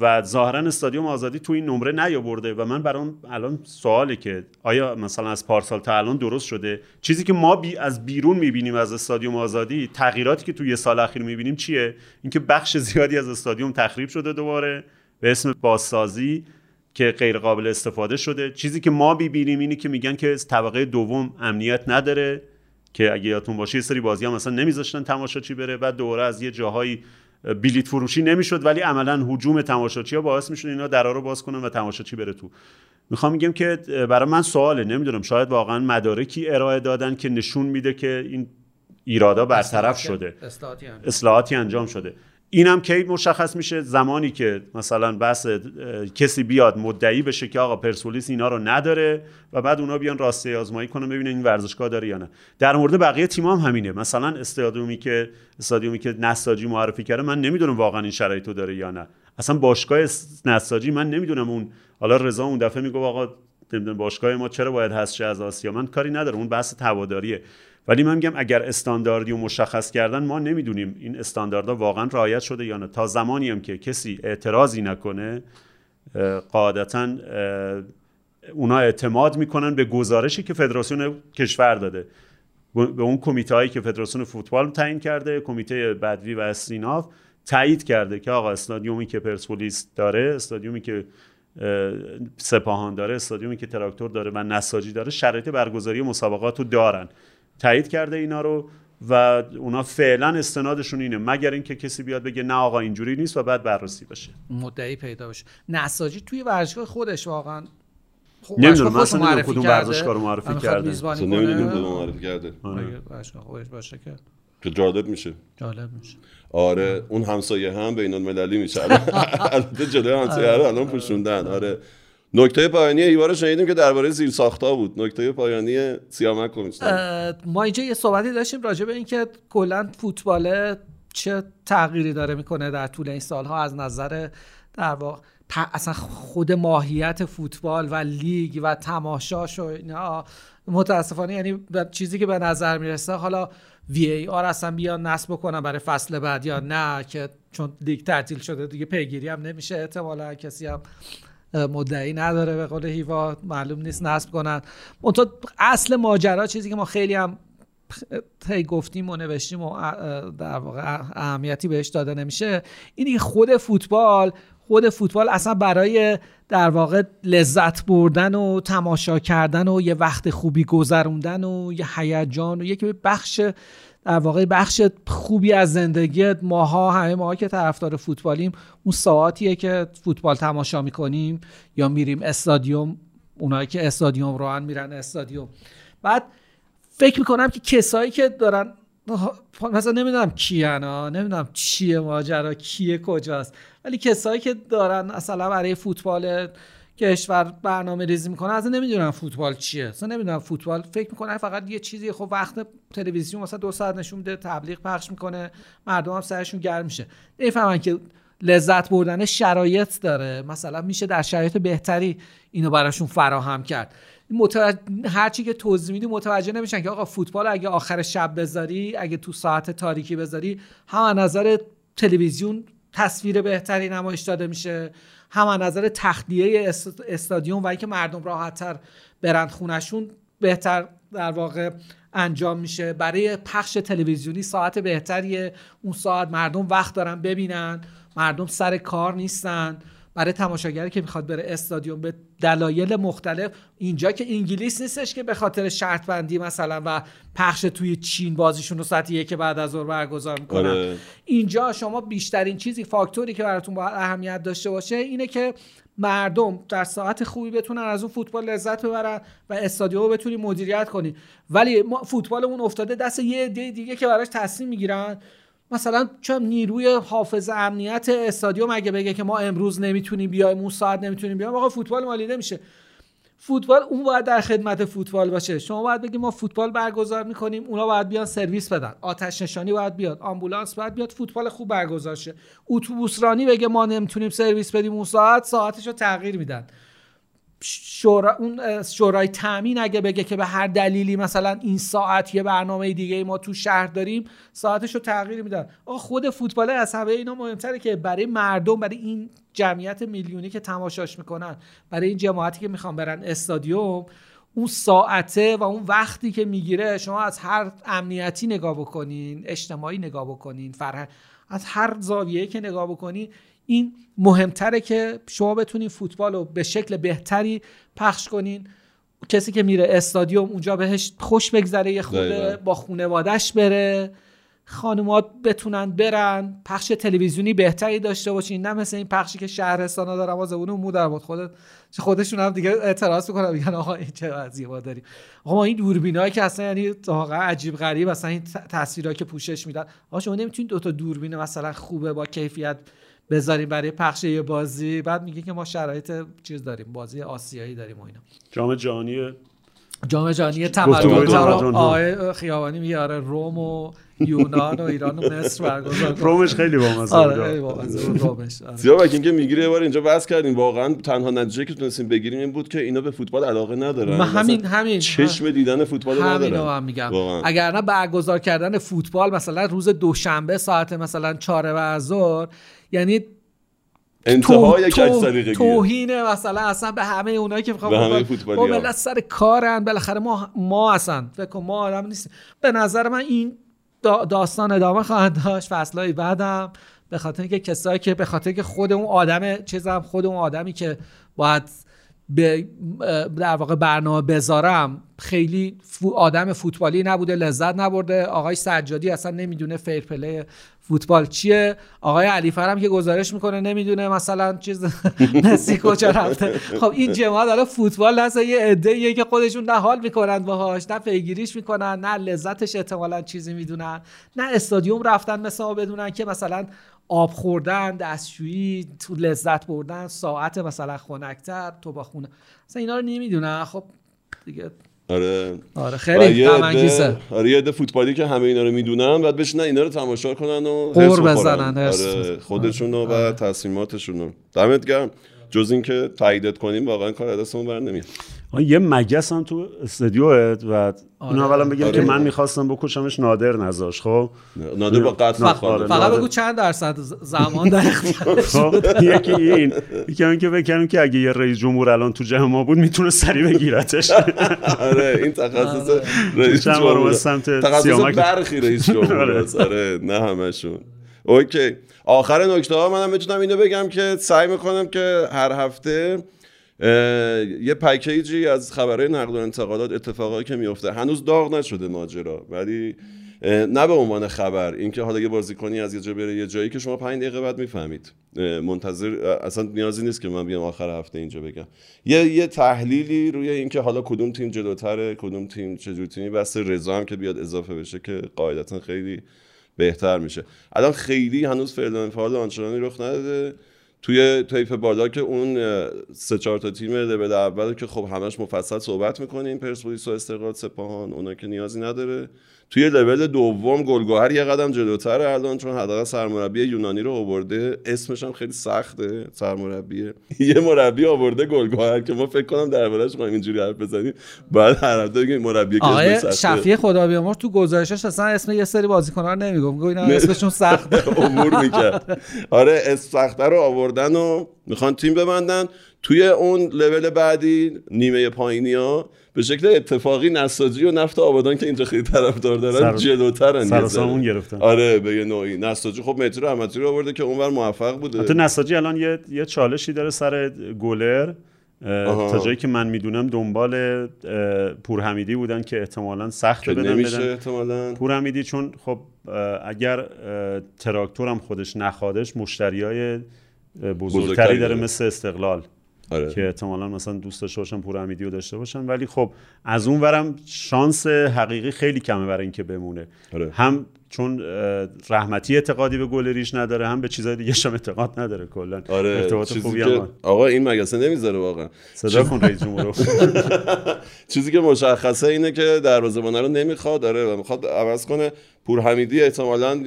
و ظاهرا استادیوم آزادی تو این نمره نیاورده و من برام الان سواله که آیا مثلا از پارسال تا الان درست شده؟ چیزی که ما بی از بیرون می‌بینیم از استادیوم آزادی تغییراتی که توی یه سال اخیر می‌بینیم چیه؟ اینکه بخش زیادی از استادیوم تخریب شده دوباره به اسم بازسازی که غیر قابل استفاده شده. چیزی که ما می‌بینیم اینه که میگن که طبقه دوم امنیت نداره که اگه یادتون باشه یه سری بازی هم مثلا نمیذاشتن تماشاچی بره بعد دوره از یه جاهایی بلیت فروشی نمی‌شد ولی عملا هجوم تماشاچی ها باعث می‌شد اینا درا رو باز کنن و تماشاچی بره تو. می‌خوام میگم که برای من سواله نمی‌دونم شاید واقعا مدارکی ارائه دادن که نشون میده که این ایرادا برطرف شده. اصلاحاتی انجام. اصلاحاتی انجام شده. اینم کی مشخص میشه؟ زمانی که مثلا اه، کسی بیاد مدعی بشه که آقا پرسپولیس اینا رو نداره و بعد اونا بیان راسته آزمایی کنن ببینن این ورزشگاه داره یا نه. در مورد بقیه تیم هم همینه. مثلا استادیومی که استادیومی که نساجی معرفی کرده من نمی‌دونم واقعا این شرایطو داره یا نه. اصلا باشگاه نساجی من نمی‌دونم اون حالا رضا اون دفعه میگه آقا باشگاه ما چرا باید هست از آسیا؟ من کاری ندارم. اون بحث هواداریه ولی من میگم اگر استانداردی و مشخص کردن ما نمی‌دونیم این استانداردها واقعا رعایت شده یا نه. تا زمانی هم که کسی اعتراضی نکنه قاعدتا اونا اعتماد می‌کنن به گزارشی که فدراسیون کشور داده. به اون کمیته هایی که فدراسیون فوتبال تعیین کرده کمیته بدوی و استیناف تایید کرده که آقا استادیومی که پرسپولیس داره استادیومی که اه، سپاهان داره استادیومی که تراکتور داره و نساجی داره شرایط برگزاری مسابقات رو دارن. تایید کرده اینا رو و اونا فعلا استنادشون اینه مگر اینکه کسی بیاد بگه نه آقا اینجوری نیست و بعد بررسی بشه مدعی پیدا بشه نساجی توی ورزشگاه خودش واقعا خب نمی‌دونم، مثلا خودش نمی‌دونم کدوم کرده. ورزشگاه رو معرفی کرده. اصلا نمی‌دونیم کنه. کدوم معرفی کرده. اگه ورزشگاه خودش باشه که. که جالب میشه. جالب میشه. آره اون همسایه هم بین المللی میشه الان- [laughs] البته جلوی همسایه رو الان پوشوندن. آره. نکته پایانی ایوار شنیدیم که درباره زیر ساختا بود نکته پایانی سیامک. اه، ما اینجا یه صحبتی داشتیم راجع به اینکه کلا فوتبال چه تغییری داره می‌کنه در طول این سالها از نظر در واقع اصلا خود ماهیت فوتبال و لیگ و تماشاش و اینا متاسفانه یعنی چیزی که به نظر می‌رسه حالا وی ای آر اصلا بیان نصب بکنن برای فصل بعد یا نه که چون لیگ تعطیل شده دیگه پیگیری هم نمیشه احتمالا کسی هم مدعی نداره به قول هیوا معلوم نیست نصب کنن. منتها اصل ماجرا چیزی که ما خیلی هم هی گفتیم و نوشتیم و در واقع اهمیتی بهش داده نمیشه اینی خود فوتبال خود فوتبال اصلا برای در واقع لذت بردن و تماشا کردن و یه وقت خوبی گذروندن و یه هیجان و یکی بخش در واقع بخش خوبی از زندگی ماها همه ماها که طرفدار فوتبالیم اون ساعتیه که فوتبال تماشا می‌کنیم یا میریم استادیوم اونایی که استادیوم رو میرن استادیوم. بعد فکر می‌کنم که کسایی که دارن مثلا نمی‌دونم کیان ها نمی‌دونم چیه ماجرا کیه کجاست. ولی کسایی که دارن مثلا برای فوتبال کشور برنامه ریزی می‌کنن اصلا نمی‌دونم فوتبال چیه. اصلا نمی‌دونم فوتبال فکر می‌کنن فقط یه چیزی خب وقت تلویزیون مثلا دو ساعت نشون میده تبلیغ پخش می‌کنه مردم هم سرشون گرم میشه. نمی‌فهمن که لذت بردن شرایط داره. مثلا میشه در شرایط بهتری اینو براشون فراهم کرد. متوجه هرچی که توضیح میدی متوجه نمیشن که آقا فوتبال اگه آخر شب بذاری اگه تو ساعت تاریکی بذاری هم نظر تلویزیون تصویر بهتری نمایش داده میشه. هم از نظر تخلیه استادیوم و اینکه مردم راحتتر برند خونشون بهتر در واقع انجام میشه. برای پخش تلویزیونی ساعت بهتریه. اون ساعت مردم وقت دارن ببینن. مردم سر کار نیستن. برای تماشاگری که می‌خواد بره استادیوم به دلایل مختلف. اینجا که انگلیس نیستش که به خاطر شرط بندی مثلا و پخش توی چین بازیشون رو ساعت یک بعد از ظهر برگزار می‌کنن. آره. اینجا شما بیشترین چیزی فاکتوری که براتون باید اهمیت داشته باشه اینه که مردم در ساعت خوبی بتونن از اون فوتبال لذت ببرن و استادیوم رو بتونی مدیریت کنی. ولی ما فوتبالمون افتاده دست یه عده دیگه که براش تصمیم می‌گیرن. مثلا چون نیروی حافظ امنیت استادیوم اگه بگه که ما امروز نمی‌تونیم بیایم اون ساعت نمی‌تونیم بیایم آقا فوتبال مالی نمیشه فوتبال اون باید در خدمت فوتبال باشه. شما باید بگید ما فوتبال برگزار می‌کنیم اونا باید بیان سرویس بدن. آتش نشانی باید بیاد آمبولانس باید بیاد فوتبال خوب برگزار شه. اتوبوس رانی بگه ما نمی‌تونیم سرویس بدیم اون ساعت ساعتش رو تغییر میدن. شورا اون شورای تامین اگه بگه که به هر دلیلی مثلا این ساعت یه برنامه دیگه ما تو شهر داریم ساعتش رو تغییر میدن. آقا خود فوتبال از همه اینا مهمتره که برای مردم برای این جمعیت میلیونی که تماشاش می‌کنن برای این جماعتی که می‌خوان برن استادیوم اون ساعته و اون وقتی که می‌گیره شما از هر امنیتی نگاه بکنین اجتماعی نگاه بکنین فرهنگ از هر زاویه که نگاه بکنین این مهمتره که شما بتونین فوتبال رو به شکل بهتری پخش کنین. کسی که میره استادیوم اونجا بهش خوش بگذره یه خوده با خونوادش بره. خانومات بتونن برن. پخش تلویزیونی بهتری داشته باشین. نه مثل این پخشی که شهرستان ها دارن زبون مو در بود خودت خودشون هم دیگه اعتراض می‌کنن میگن آقا این چه وضعیه ما داریم. آقا ما این دوربینایی که اصلا یعنی واقعا عجیب غریب اصلا این تصویرها که پوشش میدن. آقا شما نمی‌تونید دو تا دوربین مثلا خوبه با کیفیت بذاریم برای پخش یه بازی بعد میگه که ما شرایط چیز داریم بازی آسیایی داریم و اینا جام جهانی جام جهانی تمدن. آقای خیابانی میگه آره روم و یونان و ایران و مصر برگزار. رومش خیلی بامزه آره بود. خیلی بامزه رومش آره. اینکه می‌گیره یه بار اینجا بحث کردیم واقعا تنها نتیجه که تونستیم بگیریم این بود که اینا به فوتبال علاقه ندارن من همین همین چشم دیدن فوتبال همین ندارن رو هم میگم. اگر نه برگزار کردن فوتبال مثلا روز دوشنبه ساعت مثلا چهار بعد از ظهر یعنی انتهای تو-. توهین مثلا اصلا به همه اونایی که می‌خوان به همه فوتبالی‌ها. ملت سر کارن. بالاخره ما ما اصلا فکر کن ما آدم نیستیم. به نظر من این دا- داستان ادامه خواهد داشت. فصلهای بعدم. به خاطر اینکه کسایی که به خاطر که خود اون آدم چیزم خود اون آدمی که باید به در واقع برنامه بذارم خیلی آدم فوتبالی نبوده لذت نبرده. آقای سجادی اصلا نمی‌دونه فیر پلی فوتبال چیه. آقای علیفر هم که گزارش می‌کنه نمی‌دونه مثلا چیز [laughs] مسی کجا رفته. خب این جماعت داره فوتبال هست یه عده که خودشون نه حال می‌کنن باهاش نه پیگیریش می‌کنن نه لذتش احتمالا چیزی می‌دونن نه استادیوم رفتن مثل ما بدونن که مثلا آب خوردن دستشویی تو لذت بردن ساعت مثلا خنکتر تو با خونه. مثلا اینا رو نمی‌دونن. خب دیگه آره. آره خیلی غم آره یه فوتبالی که همه اینا رو می‌دونن بعد بشینن اینا رو تماشا کنن و قور. بزنن، آره. خودشون و تصمیماتشون رو. دمت گرم. جز اینکه تاییدت کنیم واقعا کار دستمون بر نمیاد. یه مگس هم تو استودیوت و آره. اون اولا بگم آره. که من می‌خواستم بکشمش نادر نذاش خب نادر با قتل. آره، فقط نادر. بگو چند درصد زمان در اختیار خب یکی این یکی هم که بکنیم که اگه یه رئیس جمهور الان تو جمع ما بود می‌تونه سریع بگیرتش آره این تخصص رئیس جمهور سمت تخصص سیامک. برخی رئیس جمهور آره. آره نه همشون اوکی آخر نکته ها منم می‌تونم اینو بگم که سعی می‌کنم که هر هفته یه پکیجی از خبرهای نقل و انتقالات اتفاقایی که میفته هنوز داغ نشده ماجرا. ولی نه به عنوان خبر. اینکه حالا یه بازیکنی از یه جا بره یه جایی که شما پنج دقیقه بعد می‌فهمید. منتظر اصلا نیازی نیست که من بیام آخر هفته اینجا بگم. یه یه تحلیلی روی اینکه حالا کدوم تیم جلوتره کدوم تیم چجور تیمی بس رضا هم که بیاد اضافه بشه که قاعدتا خیلی بهتر میشه. الان خیلی هنوز فعل و انفعال آنچنانی رخ نداده. توی طیف بالا که اون سه چهار تا تیم لول اول که خب همش مفصل صحبت می‌کنیم پرسپولیس و استقلال سپاهان اونا که نیازی نداره. توی لول دوم گلگهر یه قدم جلوتر الان چون حداقل سرمربی یونانی رو آورده. اسمش هم خیلی سخته سرمربیه [laughs] یه مربی آورده گلگهر که ما فکر کنم دربارش خواهیم اینجوری حرف بزنیم. بعد هر هفته بگیم مربی که آقای سخته. شفیع خدا بیامرز تو گزارشش اصلا اسم یه سری بازیکن‌ها رو نمی‌گفت. می‌گفت اینا اسمشون سخت امور [laughs] می‌کرد. آره سخته رو آوردن و می‌خوان تیم ببندن. توی اون لول بعدی نیمه پایینی ها به شکل اتفاقی نساجی و نفت آبادان که اینجا خیلی طرفدار دارن جلوترن یه سر و ذره. سامون گرفتن. آره به یه نوعی نساجی خب مهدی رحمتی رو آورده که اونور موفق بوده حتی نساجی الان یه, یه چالشی داره سر گلر آها. تا جایی که من می‌دونم دنبال پورحمیدی بودن که احتمالا سخت بدن نمیشه بدن احتمالا پورحمیدی چون خب اگر اه، تراکتور هم خودش نخوادش مشتری های بزرگتری داره. مثل استقلال آره. که احتمالا مثلا دوست داشته باشن پورحمیدی رو داشته باشن. ولی خب از اون ورم شانس حقیقی خیلی کمه برای اینکه بمونه. آره. هم چون رحمتی اعتقادی به گلریش نداره هم به چیزای دیگه هم اعتقاد نداره کلا. آره. ارتباط خوبی که هم آقا این مگسه نمی‌ذاره واقعا؟ صدا کن رئیس جمهور. [laughs] چیزی که مشخصه اینه که دروازه‌بان رو نمی‌خواد داره و می‌خواد عوض کنه. پور حمیدی احتمالاً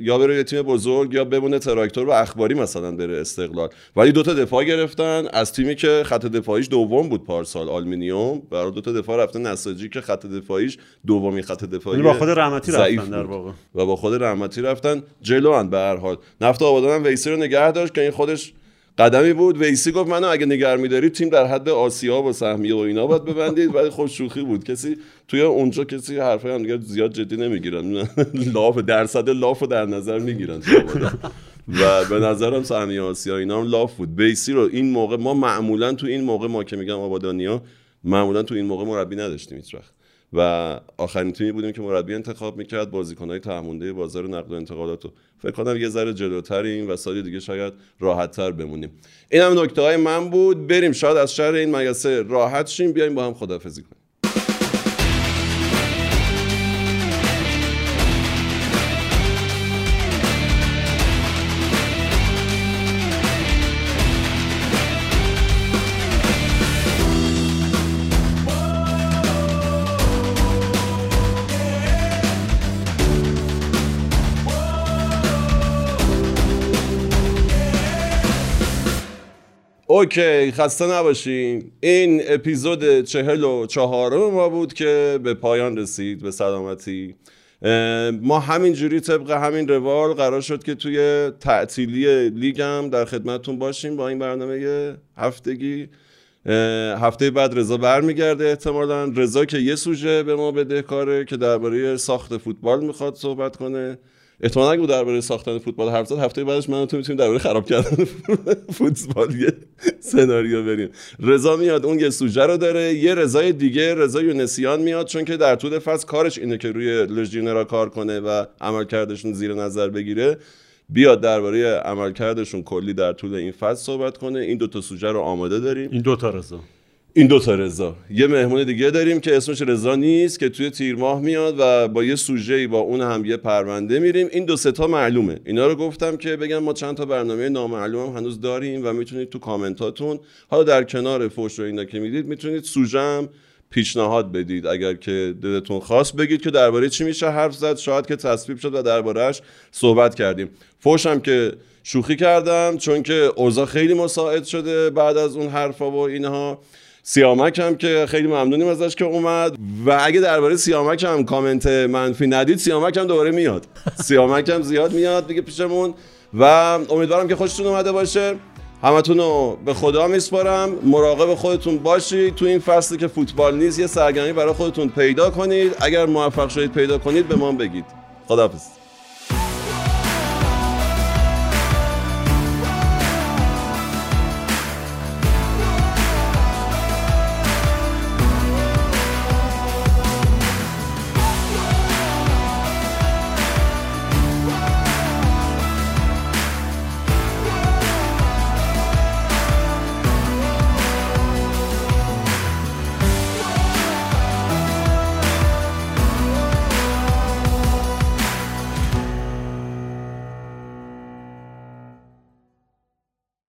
یا بره یه تیم بزرگ یا بمونه تراکتور و اخباری مثلا بره استقلال. ولی دوتا دفاع گرفتن از تیمی که خط دفاعیش دوم بود پارسال آلمینیوم. برای دوتا دفاع رفته نساجی که خط دفاعیش دومی خط دفاعی با خود رحمتی رفتن در. واقع. و با خود رحمتی رفتن جلو به هر حال. نفت آبادان هم ویسی رو نگه داشت که این خودش قدمی بود. ویسی گفت منو اگه نگر میدارید تیم در حد آسیا و سهمیه و اینا باید ببندید. ولی خود شوخی بود. کسی توی اونجا کسی حرفای هم دیگه زیاد جدی نمی‌گیرن. [laughs] لاف درصد لاف رو در نظر می‌گیرن. [laughs] و به نظرم سهمیه آسیا اینا هم لاف بود. ویسی رو این موقع ما معمولا تو این موقع ما که میگم آبادانیا معمولا تو این موقع مربی نداشتیم هیچ وقت و آخرین تیمی بودیم که مربی انتخاب می‌کرد. بازیکنهای تهمونده بازار نقل و انتقالات رو. فکر کنم یه ذره جلوتریم و سال دیگه شاید راحتتر بمونیم. این هم نکته های من بود. بریم شاید از شهر این مگسه راحت شیم. بیایم با هم خدافزی کنیم. اوکی خسته نباشین. این اپیزود چهل و چهارم ما بود که به پایان رسید به سلامتی. ما همینجوری طبق همین روال قرار شد که توی تعطیلی لیگم در خدمتتون باشیم با این برنامه هفتگی. هفته بعد رضا برمیگرده احتمالا. رضا که یه سوژه به ما بده کاره که درباره ساخت فوتبال می‌خواد صحبت کنه. احتمالاً اگه درباره ساختن فوتبال حرف زد هفته بعدش من تو می‌تونیم درباره خراب کردن [laughs] فوتبال یه سناریو بریم. رضا میاد اون یه سوژه رو داره یه رضای دیگه رضا یونسیان میاد چون که در طول فصل کارش اینه که روی لژیونرا کار کنه و عملکردشون زیر نظر بگیره. بیاد درباره عملکردشون کلی در طول این فصل صحبت کنه. این دو تا سوژه رو آماده داریم. این دوتا رضا. این دوتا رضا. یه مهمون دیگه داریم که اسمش رضا نیست که توی تیر ماه میاد و با یه سوژه با اون هم یه پرونده میریم. این دو ستا معلومه. اینا رو گفتم که بگم ما چند تا برنامه نامعلوم هم هنوز داریم و می‌تونید تو کامنتاتون حالا در کنار فوش رو اینا که می‌دید می‌تونید سوژه هم پیشنهاد بدید. اگر که دلتون خواست بگید که درباره چی میشه حرف زد شاید که تصویب شد و دربارهش صحبت کردیم. فوشم که شوخی کردم چون که اوضاع خیلی مساعد شده بعد از اون حرفا و اینها. سیامک هم که خیلی ممنونیم ازش که اومد. و اگه درباره سیامک هم کامنت منفی ندید سیامک هم دوباره میاد. سیامک هم زیاد میاد دیگه پیشمون. و امیدوارم که خوشتون اومده باشه. همتون رو به خدا میسپارم. مراقب خودتون باشید. تو این فصلی که فوتبال نیست یه سرگرمی برای خودتون پیدا کنید. اگر موفق شدید پیدا کنید به ما بگید. خداحافظ.